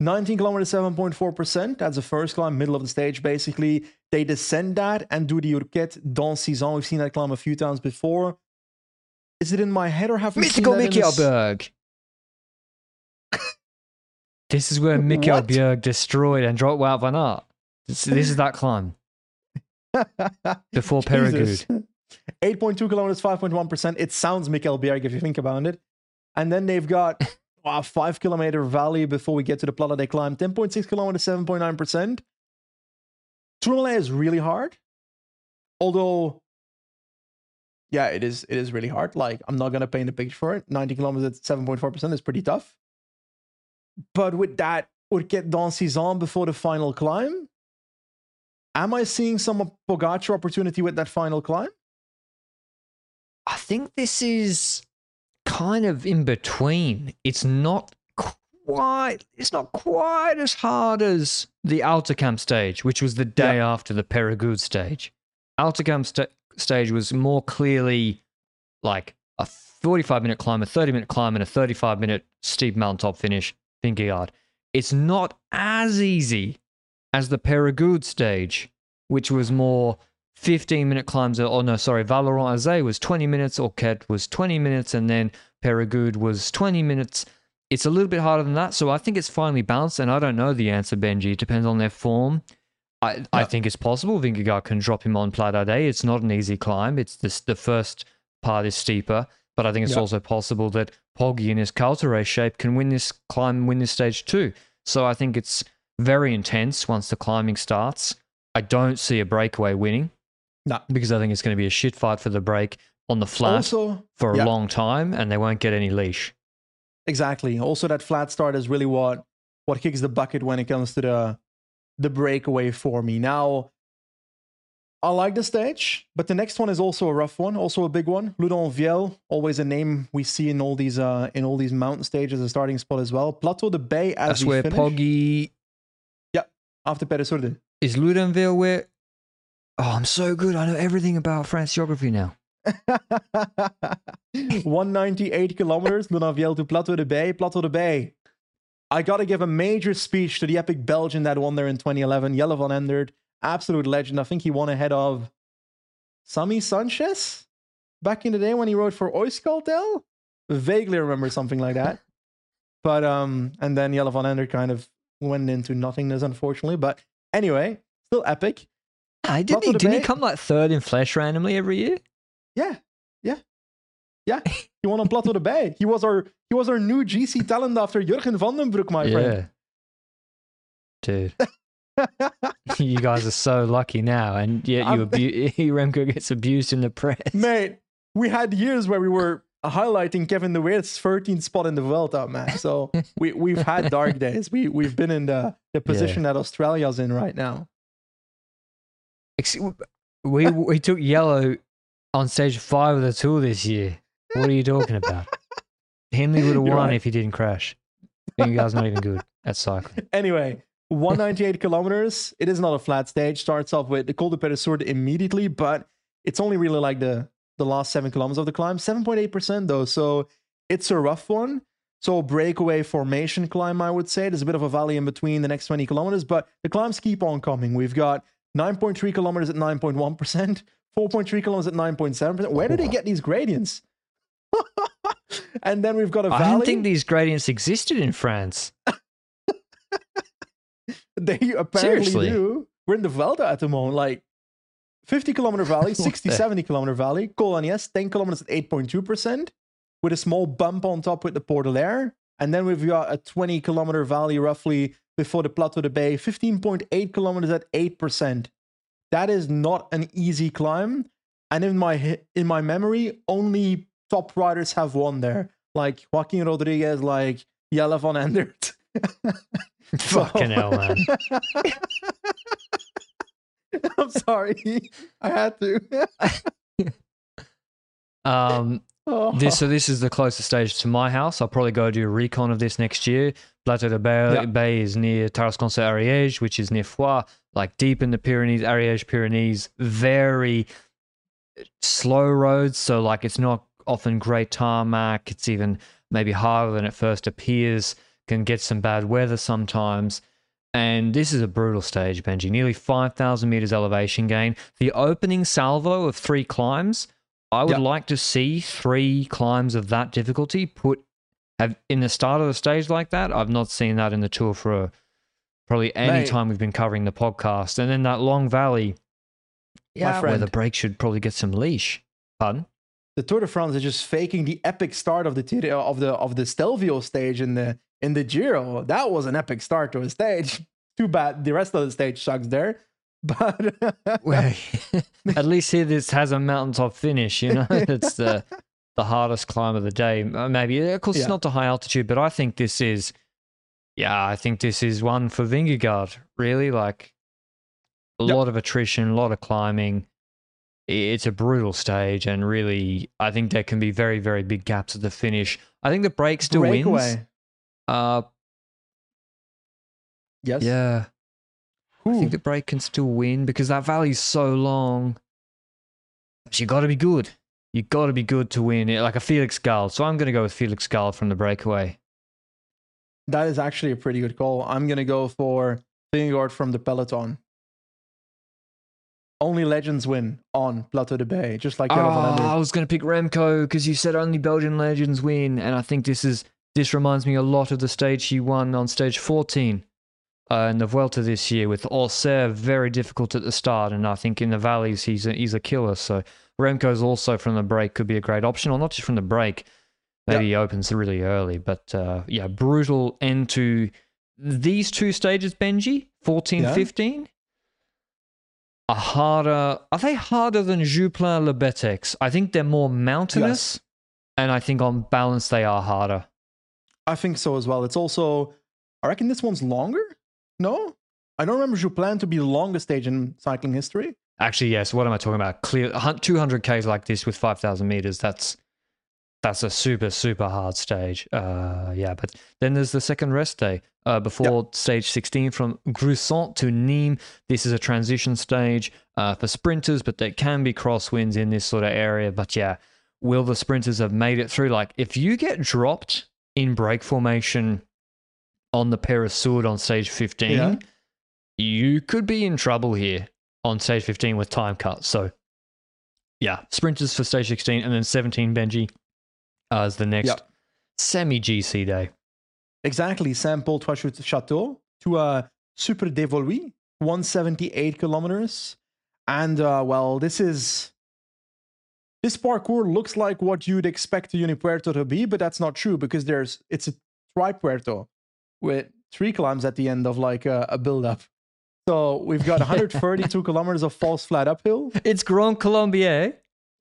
19 kilometers, 7.4%. That's the first climb, middle of the stage, basically. They descend that and do the Urquette dans Saison. We've seen that climb a few times before. Is it in my head or have we Mythical seen that in a s- Mikkel Bjerg. this is where Mikkel Bjerg destroyed and dropped Wout van Aert. This, this is that climb before Jesus. Peyragudes. 8.2 kilometers, 5.1%. It sounds Mikkel Bjerg if you think about it. And then they've got a five kilometer valley before we get to the Pla d'Adet Climb. 10.6 kilometers, 7.9%. Tourmalet is really hard. Although, yeah, it is it is really hard. Like, I'm not going to paint a picture for it. 90 kilometers at 7.4% is pretty tough. But with that, Hourquette d'Ancizan before the final climb. Am I seeing some Pogacar opportunity with that final climb? I think this is kind of in between. It's not quite. It's not quite as hard as the Hautacam stage, which was the day after the Peyragudes stage. Hautacam sta- stage was more clearly like a 45 minute climb, a 30 minute climb, and a 35 minute steep mountaintop finish. Vingegaard. It's not as easy as the Peyragudes stage, which was more 15 minute climbs. Oh, no, sorry. Val Louron-Azet was 20 minutes, Hourquette was 20 minutes, and then Peyragudes was 20 minutes. it's a little bit harder than that. So I think it's finally balanced, and I don't know the answer, Benji. It depends on their form. I, I think it's possible Vingegaard can drop him on Pla d'Adet. It's not an easy climb. It's this, the first part is steeper, but I think it's Yeah. also possible that Poggi in his Calta shape can win this climb, win this stage too. So I think it's very intense once the climbing starts. I don't see a breakaway winning No. because I think it's going to be a shit fight for the break on the flat Also, for a yeah. long time, and they won't get any leash. Exactly. Also, that flat start is really what what kicks the bucket when it comes to the the breakaway for me. Now, I like the stage, but the next one is also a rough one, also a big one. Loudenvielle, always a name we see in all these uh in all these mountain stages, a starting spot as well. Plateau de Beille as That's where finish Poggi after Peyresourde. is Loudenvielle. Where oh, I'm so good. I know everything about France geography now. 198 kilometers, Loudenvielle to Plateau de Beille. Plateau de Beille. I got to give a major speech to the epic Belgian that won there in 2011, Jelle Vanendert. Absolute legend. I think he won ahead of Sami Sanchez back in the day when he rode for Euskaltel. Vaguely remember something like that. But, um, and then Jelle Vanendert kind of went into nothingness, unfortunately. But anyway, still epic. I didn't, he, didn't he come like third in Flèche randomly every year? Yeah, yeah, yeah. He won on Plateau de Beille. He was our he was our new GC talent after Jurgen Van den Broeck, my friend. Dude. you guys are so lucky now, and yet you abu- Remco gets abused in the press. Mate, we had years where we were highlighting Kevin De Weert's 13th spot in the Vuelta, man. So we we've had dark days. We we've been in the the position that Australia's in right now. We we took yellow on stage five of the tour this year. What are you talking about? Hindley would have won right. if he didn't crash. You guys not even good at cycling. Anyway, 198 kilometers. It is not a flat stage. Starts off with the Col de Peyresourde immediately, but it's only really like the the last seven kilometers of the climb. 7.8% though, so it's a rough one. So breakaway formation climb, I would say. There's a bit of a valley in between the next 20 kilometers, but the climbs keep on coming. We've got 9.3 kilometers at 9.1%, 4.3 kilometers at 9.7%. Where do they get these gradients? and then we've got a I valley. didn't think these gradients existed in France. They apparently Seriously? do. We're in the Vuelta at the moment. Like 50 kilometer valley, What 60, the- 70 kilometer valley. Col Agnes, 10 kilometers at 8.2%, with a small bump on top with the Port. And then we've got a 20 kilometer valley roughly before the Plateau de Beille, 15.8 kilometers at 8%. That is not an easy climb. And in my in my memory, only top riders have won there. Like Joaquin Rodriguez, like Jelle Vanendert. So- Fucking hell, man. I'm sorry. I had to. Um, Oh. this so this is the closest stage to my house. I'll probably go do a recon of this next year. Plateau de Beille, Yeah. Beille is near Tarascon Ariège, which is near Foix, like deep in the Pyrenees, Ariège Pyrenees. Very slow roads, so like it's not often great tarmac. It's even maybe harder than it first appears. Can get some bad weather sometimes. And this is a brutal stage, Benji. Nearly 5,000 meters elevation gain. The opening salvo of three climbs, I would Yeah. like to see three climbs of that difficulty put have in the start of the stage like that. I've not seen that in the tour for uh, probably any Mate. time we've been covering the podcast. And then that long valley, yeah, where the brake should probably get some leash. Pardon? The Tour de France is just faking the epic start of the of the of the Stelvio stage in the in the Giro. That was an epic start to a stage. Too bad the rest of the stage sucks there. But Well, at least here this has a mountaintop finish. You know, it's the the hardest climb of the day. Uh, Maybe of course it's not the high altitude, but I think this is, yeah, I think this is one for Vingegaard. Really, like a Yep. lot of attrition, a lot of climbing. It's a brutal stage, and really, I think there can be very, very big gaps at the finish. I think the break still wins. breakaway. Uh, Yes. yeah. I think the break can still win because that valley's so long. But you got to be good. You got to be good to win it, like a Felix Gall. So I'm going to go with Felix Gall from the breakaway. That is actually a pretty good call. I'm gonna go for Vingegaard from the peloton. Only legends win on Plateau de Beille, just like Oh, I was going to pick Remco because you said only Belgian legends win, and I think this is This reminds me a lot of the stage he won on stage 14 uh, in the Vuelta this year with Auxerre very difficult at the start, and I think in the valleys he's a, he's a killer. So Remco's also from the break could be a great option, or not just from the break. Maybe he opens really early, but uh, yeah, brutal end to these two stages, Benji, 14, Yeah. 15 are harder. Are they harder than Joux Plane Le Bettex? I think they're more mountainous, and I think on balance they are harder. I think so as well. It's also, I reckon this one's longer. No, I don't remember Joux Plane to be the longest stage in cycling history. Actually, yes. What am I talking about? Clear 200 k's like this with 5,000 meters. That's that's a super super hard stage. Uh, yeah, but then there's the second rest day uh, before stage 16 from Gruissan to Nîmes. This is a transition stage uh, for sprinters, but there can be crosswinds in this sort of area. But yeah, will the sprinters have made it through? Like, if you get dropped in break formation on the Peyresourde on stage 15, Yeah. you could be in trouble here on stage 15 with time cuts. So, yeah, sprinters for stage 16 and then 17 Benji is the next Yep. semi GC day. Exactly, Saint-Paul Trois Châteaux to uh, Super Dévoluy, 178 kilometers. And uh, well, this is this parcours looks like what you'd expect a Unipuerto to be, but that's not true because there's it's a tri-puerto with three climbs at the end of like a, a build-up. So we've got 132 kilometers of false flat uphill. It's Grand Colombier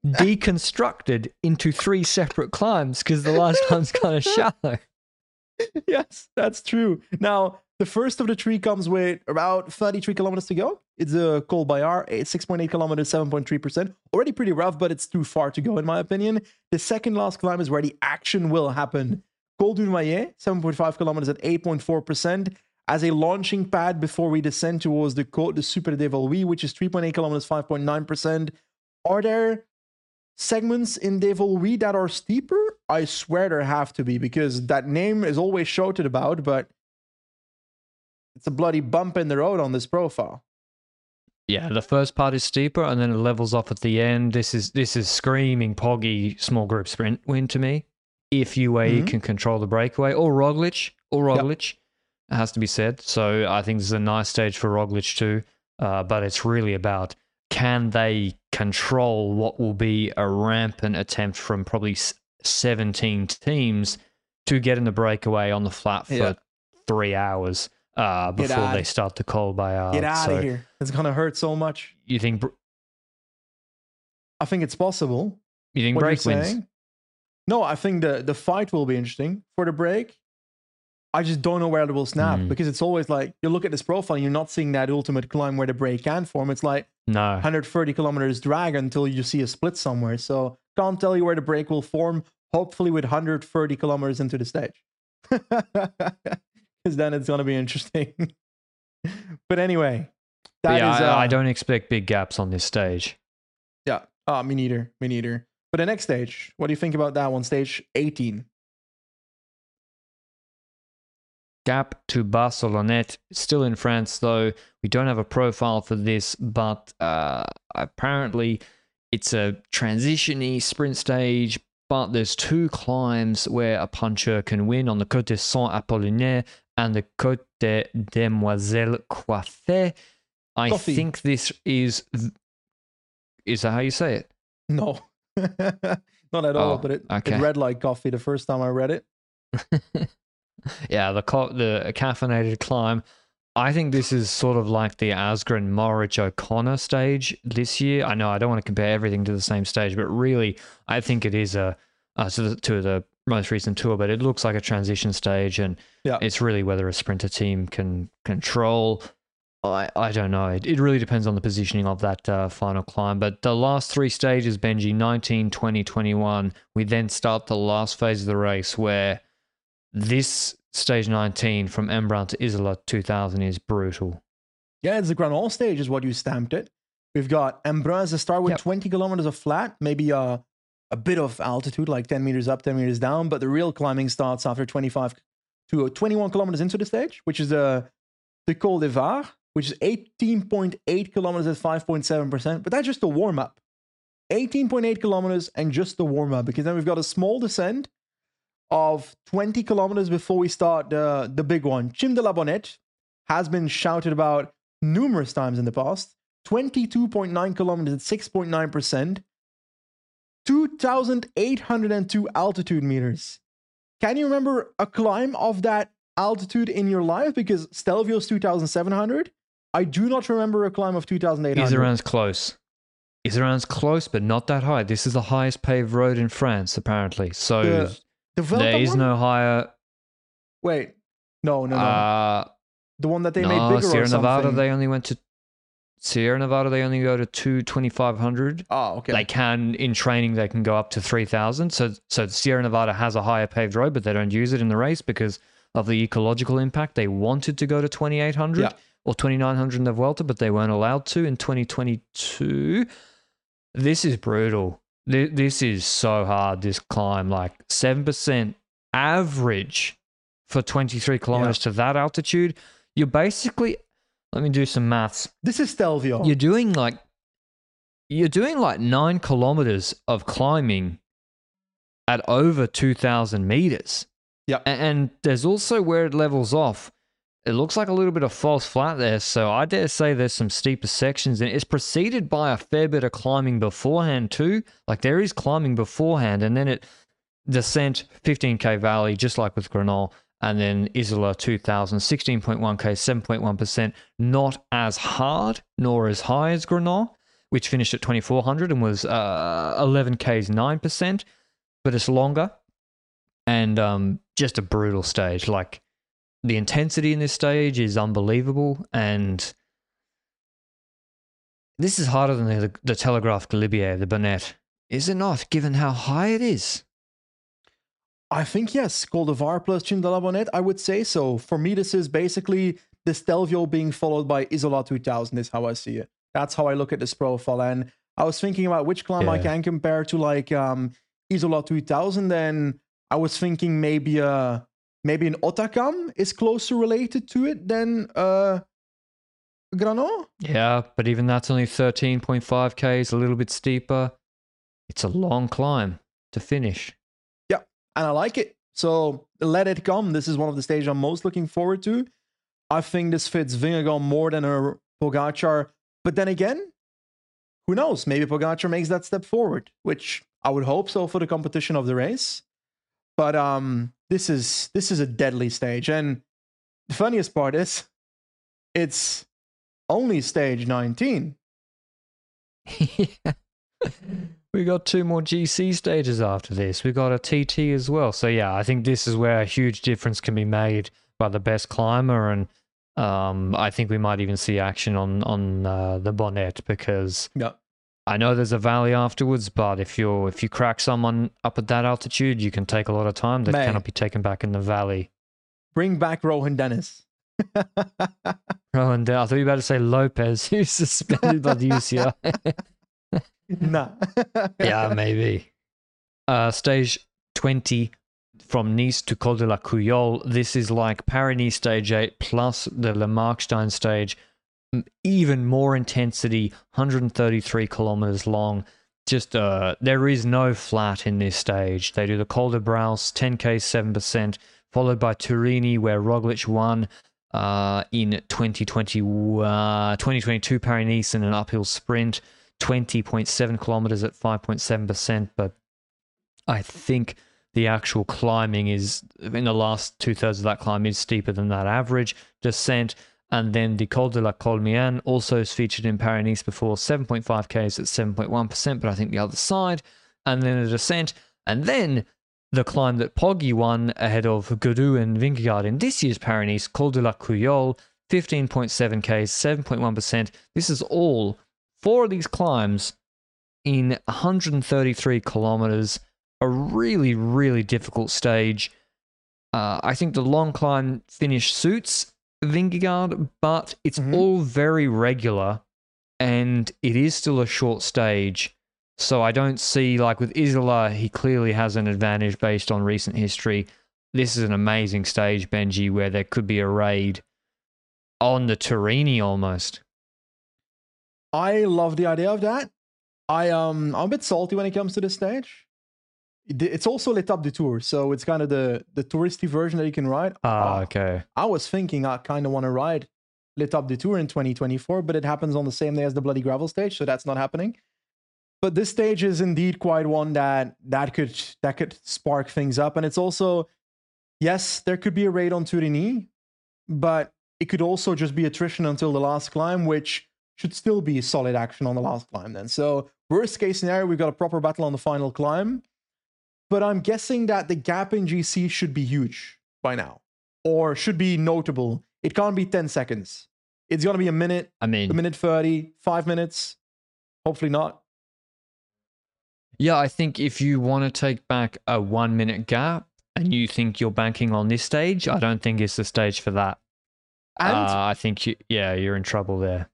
deconstructed into three separate climbs because the last climb's kind of shallow. yes, that's true. Now, the first of the three comes with about 33 kilometers to go. It's a Col Bayard, eh, 6.8 kilometers, 7.3%. Already pretty rough, but it's too far to go, in my opinion. The second last climb is where the action will happen. Col du Maillet, 7.5 kilometers at 8.4%. As a launching pad before we descend towards the Côte de Super Dévoluy, which is 3.8 kilometers, 5.9%. Are there segments in Dévoluy that are steeper? I swear there have to be because that name is always shouted about, but it's a bloody bump in the road on this profile. Yeah, the first part is steeper and then it levels off at the end. This is this is screaming poggy small group sprint win to me. If UAE Mhm. can control the breakaway or Roglic or Yep. Roglic, it has to be said. So I think this is a nice stage for Roglic too. Uh, but it's really about can they control what will be a rampant attempt from probably 17 teams to get in the breakaway on the flat for Yeah. three hours uh, before they out. start the by Bayard. Get out So of here. It's going to hurt so much. You think br- I think it's possible. you think What break wins? saying. No, I think the, the fight will be interesting for the break. I just don't know where it will snap Mm. because it's always like you look at this profile and you're not seeing that ultimate climb where the break can form. It's like No. 130 kilometers drag until you see a split somewhere. So can't tell you where the break will form. Hopefully with 130 kilometers into the stage, because then it's gonna be interesting. but anyway, that is. yeah, I, I uh, don't expect big gaps on this stage. Yeah, uh, me neither. Me neither. But the next stage, what do you think about that one? Stage 18. Gap to Barcelonnette, still in France though. We don't have a profile for this, but uh, apparently it's a transitiony sprint stage. But there's two climbs where a puncher can win on the Côte Saint Apollinaire and the Côte de Demoiselle Coiffée. I Coffee. think this is. Is that how you say it? No, not at all. Oh, but it, okay. it read like coffee the first time I read it. yeah, the co- the caffeinated climb. I think this is sort of like the Asgreen Morridge O'Connor stage this year. I know I don't want to compare everything to the same stage, but really, I think it is a uh, to, the, to the most recent tour. But it looks like a transition stage, and Yeah. it's really whether a sprinter team can control. I, I don't know. It, it really depends on the positioning of that uh, final climb. But the last three stages, Benji, 19, 20, 21, we then start the last phase of the race where this stage 19 from Embrun to Isola 2000 is brutal. Yeah, it's the Grand All stage, is what you stamped it. We've got Embrun as a start with Yep. 20 kilometers of flat, maybe a, a bit of altitude, like 10 meters up, 10 meters down. But the real climbing starts after 25 to 21 kilometers into the stage, which is the, the Col de Var, which is 18.8 kilometers at 5.7%. But that's just the warm up. 18.8 kilometers and just the warm up, because then we've got a small descent of 20 kilometers before we start the, the big one. Cime de la Bonette has been shouted about numerous times in the past. 22.9 kilometers at 6.9%. 2,802 altitude meters. Can you remember a climb of that altitude in your life? Because Stelvio's 2,700. I do not remember a climb of 2,800. Iseran's close. Iseran's close, but not that high. This is the highest paved road in France, apparently. So The- The Vuelta there is one? no higher. Wait, no, no, no. Uh, the one that they no, made bigger Sierra or something. Nevada, they only went to. Sierra Nevada, they only go to two twenty five hundred. oh, okay. They can in training they can go up to three thousand. So so Sierra Nevada has a higher paved road, but they don't use it in the race because of the ecological impact. They wanted to go to twenty eight hundred Yeah. or twenty nine hundred in the Vuelta, but they weren't allowed to in twenty twenty two. This is brutal. Th- This is so hard. This climb, like seven percent average for twenty three kilometers to that altitude. You're basically. Let me do some maths this is Stelvio. you're doing like you're doing like nine kilometers of climbing at over 2000 meters yeah A- and there's also where it levels off it looks like a little bit of false flat there so i dare say there's some steeper sections and it's preceded by a fair bit of climbing beforehand too. Like there is climbing beforehand and then it descent 15k valley just like with Granon and then Isola 2000 16.1k 7.1% not as hard nor as high as Granon which finished at 2400 and was uh, 11k's 9% but it's longer and um, just a brutal stage like the intensity in this stage is unbelievable and this is harder than the, the Telegraph Galibier, the Bonette. Is it not, given how high it is? I think yes, Col de Vars plus Cime de la Bonette, I would say so. For me, this is basically the Stelvio being followed by Isola 2000 is how I see it. That's how I look at this profile. And I was thinking about which climb I can compare to like um, Isola 2000. And I was thinking maybe uh maybe an Hautacam is closer related to it than uh Granon. Yeah, but even that's only 13.5k, is a little bit steeper. It's a long climb to finish. Yeah, and I like it. So let it come. This is one of the stages I'm most looking forward to. I think this fits Vingegaard more than a Pogacar. But then again, who knows? Maybe Pogacar makes that step forward, which I would hope so for the competition of the race. But um, this is this is a deadly stage, and the funniest part is, it's only stage 19. we got two more GC stages after this. We got a TT as well. So yeah, I think this is where a huge difference can be made by the best climber, and um, I think we might even see action on on uh, the Bonette because Yeah. I know there's a valley afterwards, but if you're if you crack someone up at that altitude, you can take a lot of time that cannot be taken back in the valley. Bring back Rohan Dennis. Rowan, I thought you were about to say Lopez, who's suspended by the UCI. nah. yeah, maybe. Uh, stage 20 from Nice to Col de la Couillole. This is like Paris Nice stage 8 plus the Le Markstein stage. Even more intensity, 133 kilometers long. Just, uh, there is no flat in this stage. They do the Col de Braus, 10k, 7%, followed by Turini, where Roglic won uh, in 2020, uh, 2022 Paris Nice in an uphill sprint. 20.7 kilometers at 5.7%, but I think the actual climbing is in the last two thirds of that climb is steeper than that average descent. And then the Col de la Colmiane also is featured in Paris Nice before 7.5 Ks at 7.1%, but I think the other side. And then a descent. And then the climb that Poggi won ahead of Gaudu and Vingegaard in this year's Paris Nice, Col de la Couillole, 15.7 Ks, 7.1%. This is all four of these climbs in 133 kilometers, a really, really difficult stage. Uh, I think the long climb finish suits Vingegaard, but it's Mhm. all very regular and it is still a short stage. So I don't see, like with Isola, he clearly has an advantage based on recent history. This is an amazing stage, Benji, where there could be a raid on the Turini almost. I love the idea of that. I um I'm a bit salty when it comes to this stage. It's also L'Etape du Tour, so it's kind of the the touristy version that you can ride. Ah, Uh, okay. I was thinking I kind of want to ride L'Etape du Tour in 2024, but it happens on the same day as the Bloody Gravel stage, so that's not happening. But this stage is indeed quite one that that could that could spark things up, and it's also yes, there could be a raid on Turini, but it could also just be attrition until the last climb, which should still be solid action on the last climb. Then, so worst case scenario, we've got a proper battle on the final climb, but I'm guessing that the gap in GC should be huge by now, or should be notable. It can't be 10 seconds. It's gonna be a minute, I mean, a minute 30, five minutes. Hopefully not. Yeah, I think if you want to take back a one minute gap and you think you're banking on this stage, I don't think it's the stage for that. And uh, I think, you, yeah, you're in trouble there.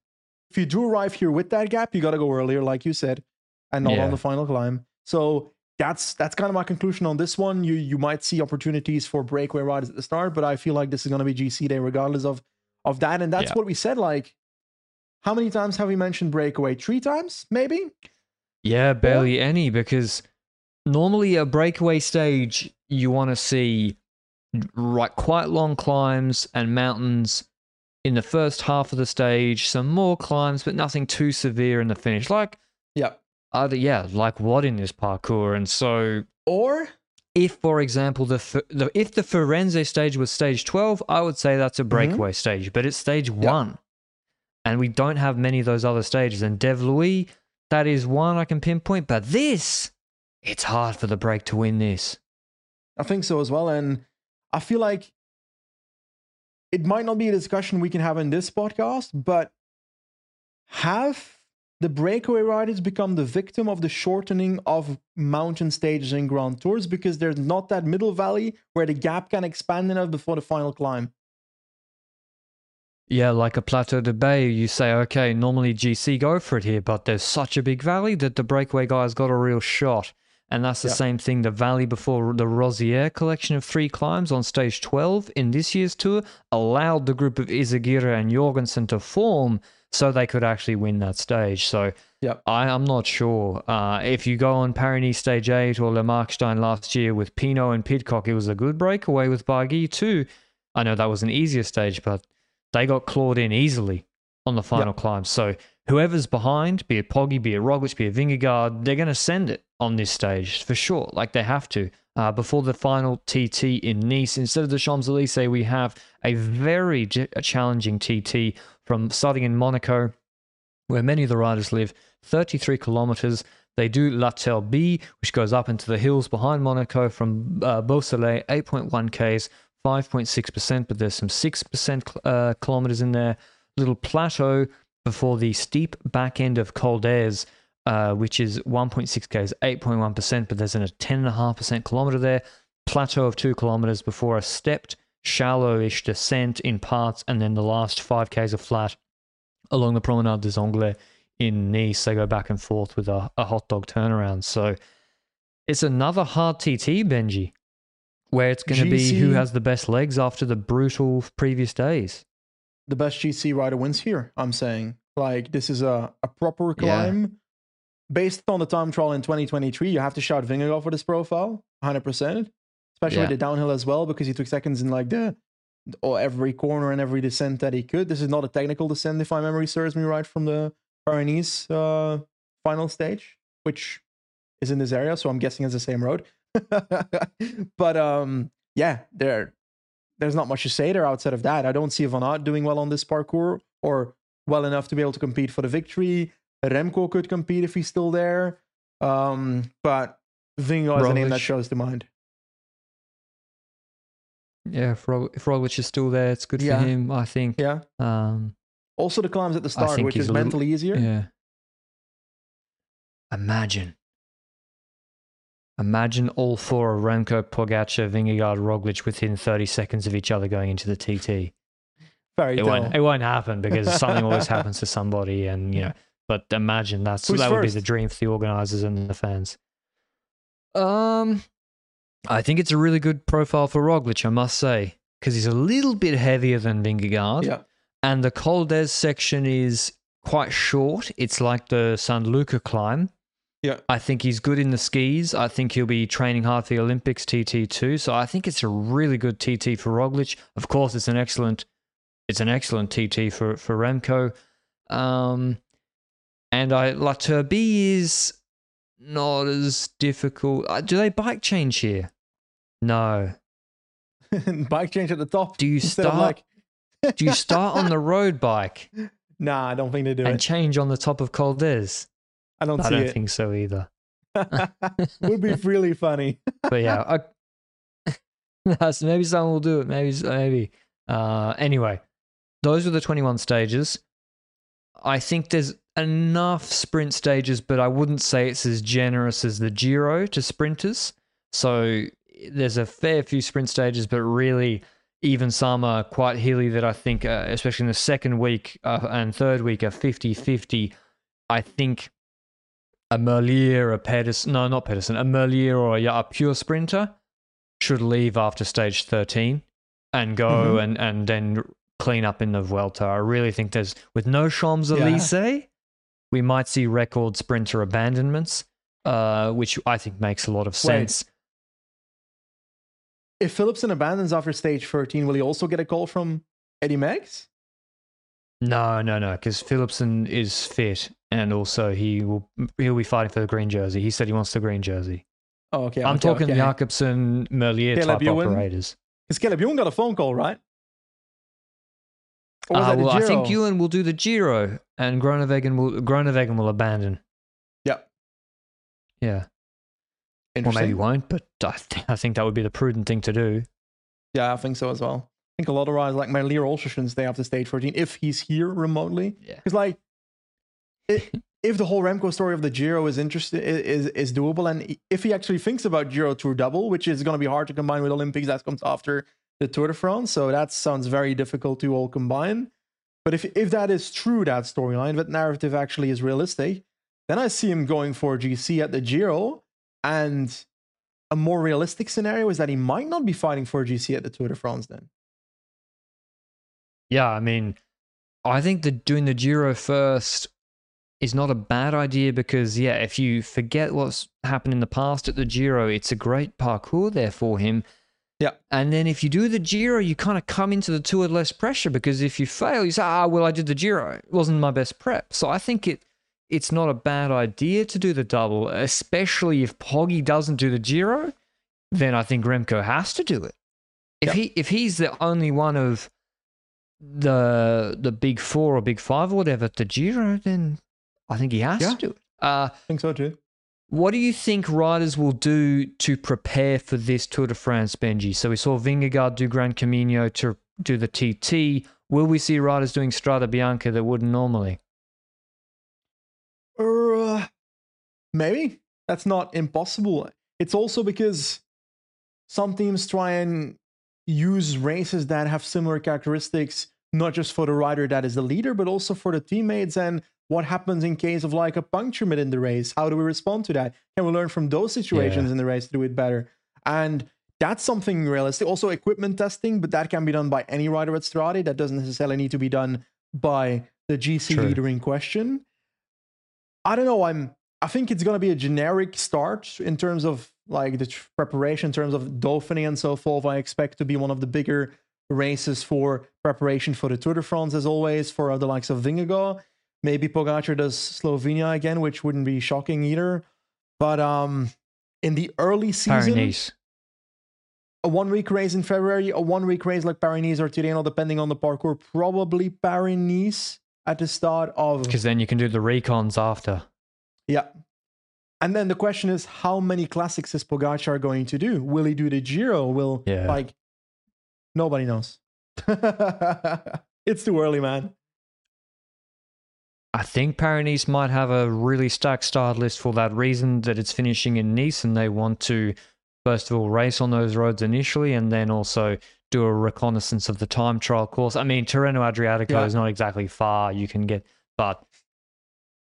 if you do arrive here with that gap, you got to go earlier, like you said, and not Yeah. on the final climb. So that's that's kind of my conclusion on this one. You you might see opportunities for breakaway riders at the start, but I feel like this is going to be GC day regardless of of that. And that's Yeah. what we said. Like, how many times have we mentioned breakaway? Three times, maybe. Yeah, barely any because normally a breakaway stage you want to see right quite long climbs and mountains in the first half of the stage, some more climbs, but nothing too severe in the finish. Like Yeah. Other yeah, like what in this parcours? And so Or if, for example, the, the if the Firenze stage was stage twelve, I would say that's a breakaway mm-hmm. stage, but it's stage one, and we don't have many of those other stages. And Dévoluy, that is one I can pinpoint, but this, it's hard for the break to win this. I think so as well. And I feel like it might not be a discussion we can have in this podcast, but have the breakaway riders become the victim of the shortening of mountain stages and grand tours because there's not that middle valley where the gap can expand enough before the final climb? Yeah, like a Plateau de Beille, you say, okay, normally GC go for it here, but there's such a big valley that the breakaway guys got a real shot. And that's the Yeah. same thing. The valley before the Rosier collection of three climbs on stage 12 in this year's tour allowed the group of Izagirre and Jorgenson to form so they could actually win that stage. So Yep. I, I'm not sure. Uh, if you go on Paris Stage 8 or Le Markstein last year with Pinot and Pidcock, it was a good breakaway with Bargy too. I know that was an easier stage, but they got clawed in easily on the final climb. So whoever's behind, be it Poggy, be it Roglic, be it Vingegaard, they're going to send it on this stage for sure. Like they have to. Uh, before the final TT in Nice, instead of the Champs Elysees, we have a very challenging TT from starting in Monaco, where many of the riders live, 33 kilometers. They do La B, which goes up into the hills behind Monaco from uh, Beausoleil, 8.1 Ks, 5.6%, but there's some 6% cl- uh, kilometers in there. Little plateau before the steep back end of Col d'Èze, uh, which is 1.6 Ks, 8.1%, but there's a 10.5% kilometer there. Plateau of 2 kilometers before a stepped, shallowish descent in parts, and then the last 5 Ks of flat along the Promenade des Anglais in Nice. They go back and forth with a, a hot dog turnaround. So it's another hard TT, Benji, where it's going to be who has the best legs after the brutal previous days. The best GC rider wins here, I'm saying. Like, this is a, a proper Yeah. climb. Based on the time trial in 2023, you have to shout Vingegaard for this profile, 100%. Especially Yeah. the downhill as well, because he took seconds in like the or every corner and every descent that he could. This is not a technical descent, if my memory serves me right, from the Pyrenees uh, final stage, which is in this area. So I'm guessing it's the same road. but um, yeah, there, there's not much to say there outside of that. I don't see Van Aert doing well on this parcours or well enough to be able to compete for the victory. Remco could compete if he's still there. Um, but Vingegaard is a name that shows to mind. Yeah, if, Rog- if Roglic is still there, it's good Yeah. for him, I think. Yeah. Um, Also, the climbs at the start, which is a little- mentally easier. Yeah. Imagine. Imagine all four of Remco, Pogacar, Vingegaard, Roglic within 30 seconds of each other going into the TT. Very It dull. won't, it won't happen because something always happens to somebody, and you know. But imagine that's Who's that would be the dream for the organizers and the fans. Um, I think it's a really good profile for Roglic, I must say, because he's a little bit heavier than Vingegaard, Yeah. and the Col section is quite short. It's like the San Luca climb, Yeah. I think he's good in the skis. I think he'll be training hard for the Olympics TT too. So I think it's a really good TT for Roglic. Of course, it's an excellent, it's an excellent TT for for Remco. Um, and I La Turbie is not as difficult. Uh, do they bike change here? No. Bike change at the top. Do you start? like- do you start on the road bike Nah, I don't think they do and it. change on the top of Col d'Èze? I don't I don't it. think so either. Would be really funny. but yeah, I, that's, maybe someone will do it. Maybe, maybe. Uh, anyway, those are the 21 stages. I think there's enough sprint stages, but I wouldn't say it's as generous as the Giro to sprinters. So there's a fair few sprint stages, but really, even some are quite hilly that I think, uh, especially in the second week uh, and third week, are 50 50. I think a Merlier, a Pedersen, no, not Pedersen, a Merlier or a, a pure sprinter should leave after stage 13 and go Mhm. and, and then clean up in the Vuelta. I really think there's, with no Champs Yeah. We might see record sprinter abandonments, uh, which I think makes a lot of sense. If Philipsen abandons after stage 13, will he also get a call from Eddie Meggs? No, no, no, because Philipsen is fit and also he will he'll be fighting for the green jersey. He said he wants the green jersey. Oh, okay. I'm okay, talking okay. Jakobsen, Merlier Caleb type Ewan? operators. Because Caleb Ewan got a phone call, right? Or Uh, well, I think Ewan will do the Giro and Groenewegen will Groenewegen will abandon. Yeah. Yeah. Or maybe won't, but I, th- I think that would be the prudent thing to do. Yeah, I think so as well. I think a lot of riders like Merlier also shouldn't stay after stage 14 if he's here remotely. Yeah. Because like, if the whole Remco story of the Giro is interested is is doable, and if he actually thinks about Giro Tour double, which is going to be hard to combine with Olympics, that comes after the Tour de France, so that sounds very difficult to all combine. But if if that is true, that storyline, that narrative actually is realistic, then I see him going for GC at the Giro, and a more realistic scenario is that he might not be fighting for GC at the Tour de France then. Yeah, I mean, I think that doing the Giro first is not a bad idea because, yeah, if you forget what's happened in the past at the Giro, it's a great parcours there for him. Yeah. And then if you do the Giro, you kind of come into the tour with less pressure because if you fail, you say, ah, well, I did the Giro. It wasn't my best prep. So I think it it's not a bad idea to do the double, especially if Poggy doesn't do the Giro, then I think Remco has to do it. If Yep. he if he's the only one of the the big four or big five or whatever at the Giro, then I think he has Yeah. to do it. Uh, I think so too. what do you think riders will do to prepare for this Tour de France, Benji? So we saw Vingegaard do Gran Camino to do the TT. Will we see riders doing Strade Bianche that wouldn't normally? Uh, maybe that's not impossible. It's also because some teams try and use races that have similar characteristics, not just for the rider that is the leader, but also for the teammates. And what happens in case of like a puncture mid in the race? How do we respond to that? Can we learn from those situations Yeah. in the race to do it better? And that's something realistic. Also, equipment testing, but that can be done by any rider at Strade. That doesn't necessarily need to be done by the GC True. leader in question. I don't know. I'm. I think it's going to be a generic start in terms of like the tr- preparation, in terms of Dauphiné and so forth. I expect to be one of the bigger races for preparation for the Tour de France, as always, for the likes of Vingegaard. Maybe Pogacar does Slovenia again, which wouldn't be shocking either. But um, in the early season, Paris-Nice. a one week race in February, a one week race like Paris or Tirreno, depending on the parcours, probably Paris at the start of Because then you can do the recons after. Yeah. And then the question is, how many classics is Pogacar going to do? Will he do the Giro? Will Yeah. like nobody knows. it's too early, man. I think Paris-Nice might have a really stacked start list for that reason that it's finishing in Nice and they want to first of all race on those roads initially and then also do a reconnaissance of the time trial course. I mean, Tirreno Adriatico Yeah. is not exactly far you can get, but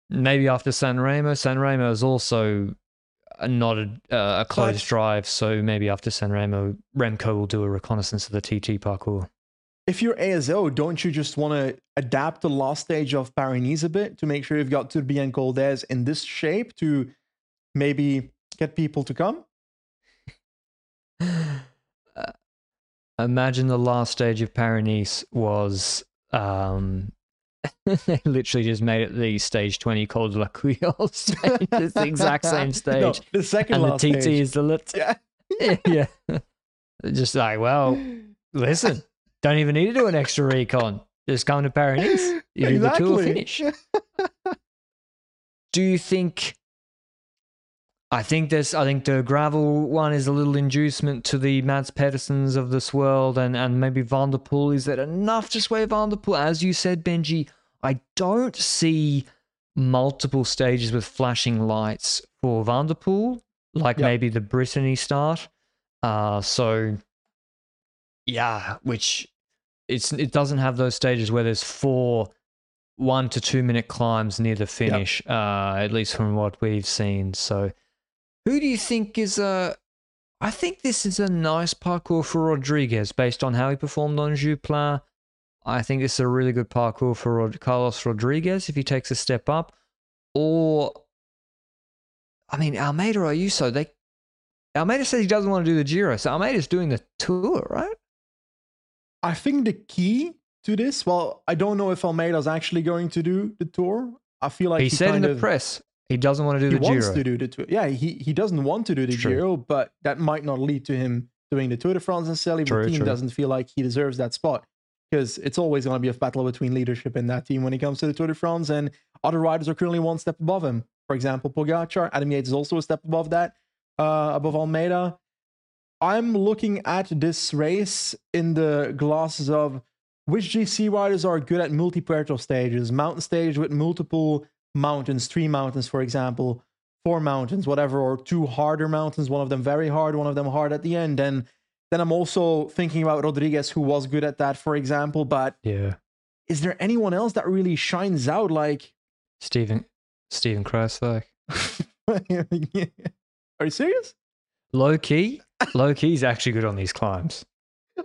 maybe after San Remo, San Remo is also not a, uh, a close But- drive, so maybe after San Remo, Remco will do a reconnaissance of the TT parcours. If you're ASO, don't you just want to adapt the last stage of Nice a bit to make sure you've got Col d'Èze in this shape to maybe get people to come. Uh, imagine the last stage of Paris was um, they literally just made it the stage 20 called La Couillole stage. It's the exact same stage. No, the second and the last TT stage. is the lit. Yeah. yeah. Just like, well, listen, don't even need to do an extra recon. Just come to Paris. You do the tour finish. Do you think? I think this. I think the gravel one is a little inducement to the Mats Pedersens of this world, and and maybe Van der Poel. Is that enough to sway Van der Poel? As you said, Benji, I don't see multiple stages with flashing lights for Van der Poel, like Yep. maybe the Brittany start. Uh, so yeah, which it's it doesn't have those stages where there's four one to two minute climbs near the finish, uh, at least from what we've seen. So, who do you think is a? I think this is a nice parcours for Rodriguez based on how he performed on Joux Plane. I think this is a really good parcours for Rod- Carlos Rodriguez if he takes a step up. Or, I mean, Almeida Ayuso, they. Almeida says he doesn't want to do the Giro, so Almeida's doing the tour, right? I think the key to this, well, I don't know if Almeida's actually going to do the tour. I feel like he, said in the press he doesn't want to do he the wants Giro. to do the tour. Yeah, he, he doesn't want to do the True. Giro, but that might not lead to him doing the Tour de France necessarily. True, the team true. doesn't feel like he deserves that spot because it's always going to be a battle between leadership in that team when it comes to the Tour de France. And other riders are currently one step above him. For example, Pogacar, Adam Yates is also a step above that, uh, above Almeida. I'm looking at this race in the glasses of which GC riders are good at multi-puerto stages, mountain stage with multiple mountains, three mountains, for example, four mountains, whatever, or two harder mountains, one of them very hard, one of them hard at the end. And then I'm also thinking about Rodriguez, who was good at that, for example. But Yeah. is there anyone else that really shines out? Like, Steven Steven Kruijswijk. are you serious? Low key, low key's actually good on these climbs.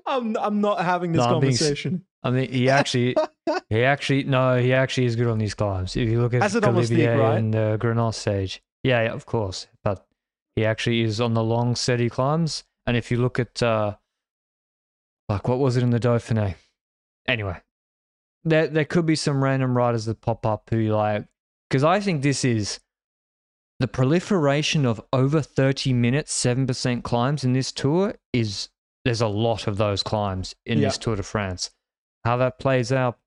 I'm I'm not having this No, I'm being s- conversation. I mean, he actually, he actually, no, he actually is good on these climbs. If you look at As a domestique, Galibier right? and the Granon stage, yeah, yeah, of course, but he actually is on the long, steady climbs. And if you look at, uh, like, what was it in the Dauphiné? Anyway, there there could be some random riders that pop up who like, because I think this is the proliferation of over 30 minutes, 7% climbs in this tour is there's a lot of those climbs in Yeah. this Tour de France. How that plays out,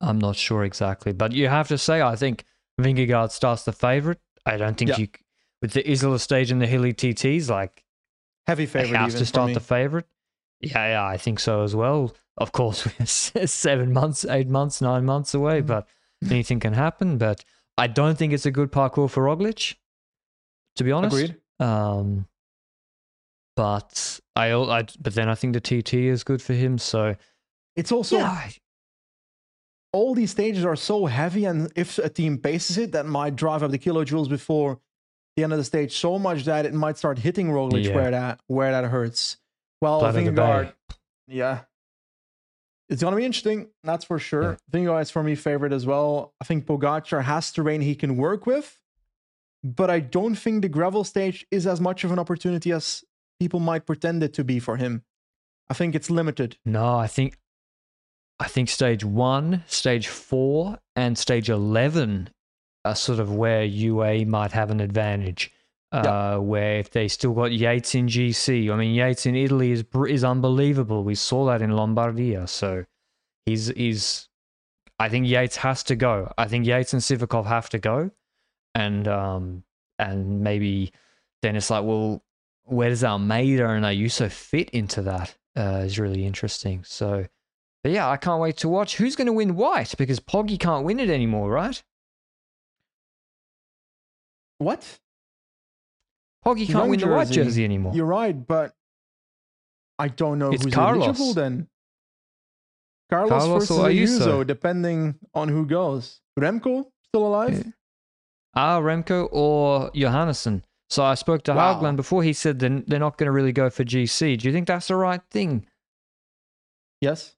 I'm not sure exactly. But you have to say, I think Vingegaard starts the favorite. I don't think Yeah. you, with the Isola stage and the hilly TTs, like, Heavy favorite. has even to start the favorite. Yeah, yeah, I think so as well. Of course, we're seven months, eight months, nine months away, Mhm. but anything can happen. But I don't think it's a good parcours for Roglic, to be honest. Agreed. Um, but I, I, but then I think the TT is good for him. So It's also yeah, all these stages are so heavy, and if a team paces it, that might drive up the kilojoules before the end of the stage so much that it might start hitting Roglic Yeah. where that where that hurts. Well, Blood Vingegaard, yeah, it's gonna be interesting. That's for sure. Vingegaard is for me favorite as well. I think Pogacar has terrain he can work with, but I don't think the gravel stage is as much of an opportunity as people might pretend it to be for him. I think it's limited. No, I think I think stage one, stage four, and stage eleven are sort of where UA might have an advantage. Uh, Where if they still got Yates in GC, I mean Yates in Italy is is unbelievable. We saw that in Lombardia, so he's he's. I think Yates has to go. I think Yates and Sivakov have to go, and um and maybe then it's like, well, where does Almeida and Ayuso fit into that? Uh, is really interesting. So, but yeah, I can't wait to watch. Who's going to win white? Because Poggy can't win it anymore, right? What? Poggy can't Young win the white jersey anymore. You're right, but I don't know It's who's Carlos. eligible then. Carlos, Carlos versus Ayuso. Ayuso? depending on who goes. Remco still alive? Yeah. Ah, Remco or Johannessen. So I spoke to Wow. Haugland before. He said they're, they're not going to really go for GC. Do you think that's the right thing? Yes.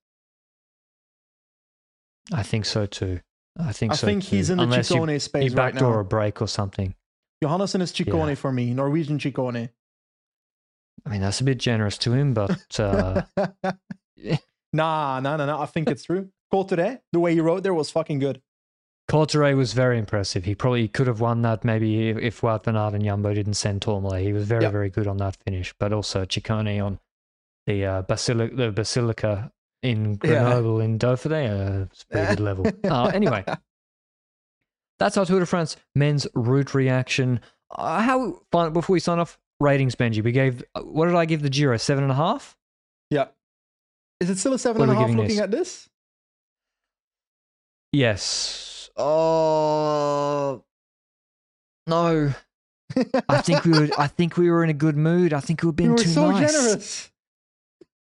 I think so too. I think I so think too. he's in the Unless you, Ciccone space right backdoor now. a break or something. Johannessen is Ciccone Yeah. for me, Norwegian Ciccone. I mean, that's a bit generous to him, but uh, nah, nah, nah, nah. I think it's true. Coulthard, the way he rode there was fucking good. Coulthard was very impressive. He probably could have won that maybe if, if Wout van Aert and Jumbo didn't send Tourmalet. He was very, Yep. very good on that finish. But also Ciccone on the uh, Basilica, the Basilica in Yeah. Grenoble in Dauphiné, uh, it's a pretty good level. Uh, anyway, that's our Tour de France men's route reaction. Uh, how fun, before we sign off, ratings, Benji. We gave, uh, what did I give the Giro? Seven and a half? Yeah. Is it still a seven What and a half looking this? at this? Yes. Oh no. I think we were. I think we were in a good mood. I think we were being were too so nice. generous.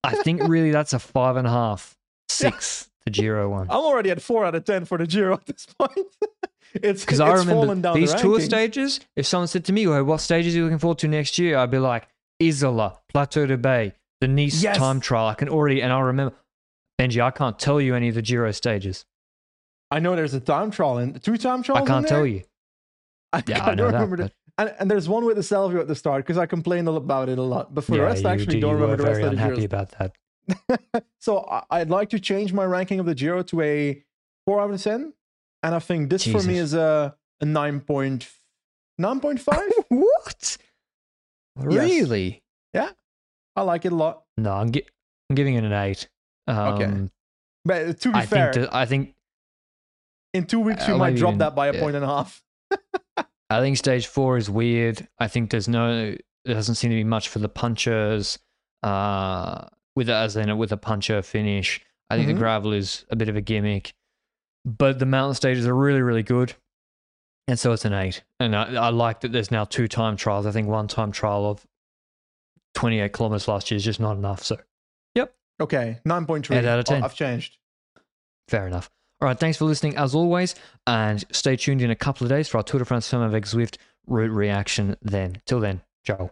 I think really that's a five and a half, six the Giro one. I'm already at four out of ten for the Giro at this point. it's Because I fallen remember these the tour stages. If someone said to me, "Well, what stages are you looking forward to next year?" I'd be like, Isola, Plateau de Beille, the Nice Yes. time trial. I can already, and I remember. Benji, I can't tell you any of the Giro stages. I know there's a time trial in two time trials. I can't tell you. I, Yeah, I I know don't that. remember but- and, and there's one with the Stelvio at the start because I complained about it a lot. But for the yeah, rest, I actually do- don't remember the rest of the unhappy Giros. about that. So I, I'd like to change my ranking of the Giro to a four out of ten, and I think this for me is a a nine point nine point five. What? Really? Yeah. I like it a lot. No, I'm, gi- I'm giving it an eight. Um, But to be I fair, think I think in two weeks we uh, might drop even- that by a yeah. point and a half. I think stage four is weird. I think there's no there doesn't seem to be much for the punchers. Uh, with as in with a puncher finish. I think Mhm. the gravel is a bit of a gimmick, but the mountain stages are really really good, and so it's an eight. And I, I like that there's now two time trials. I think one time trial of 28 kilometers last year is just not enough. So yep. Okay, nine point three. Eight out of 10. I've changed. Fair enough. All right, thanks for listening as always, and stay tuned in a couple of days for our Tour de France Femme avec Zwift route reaction then. Till then, ciao.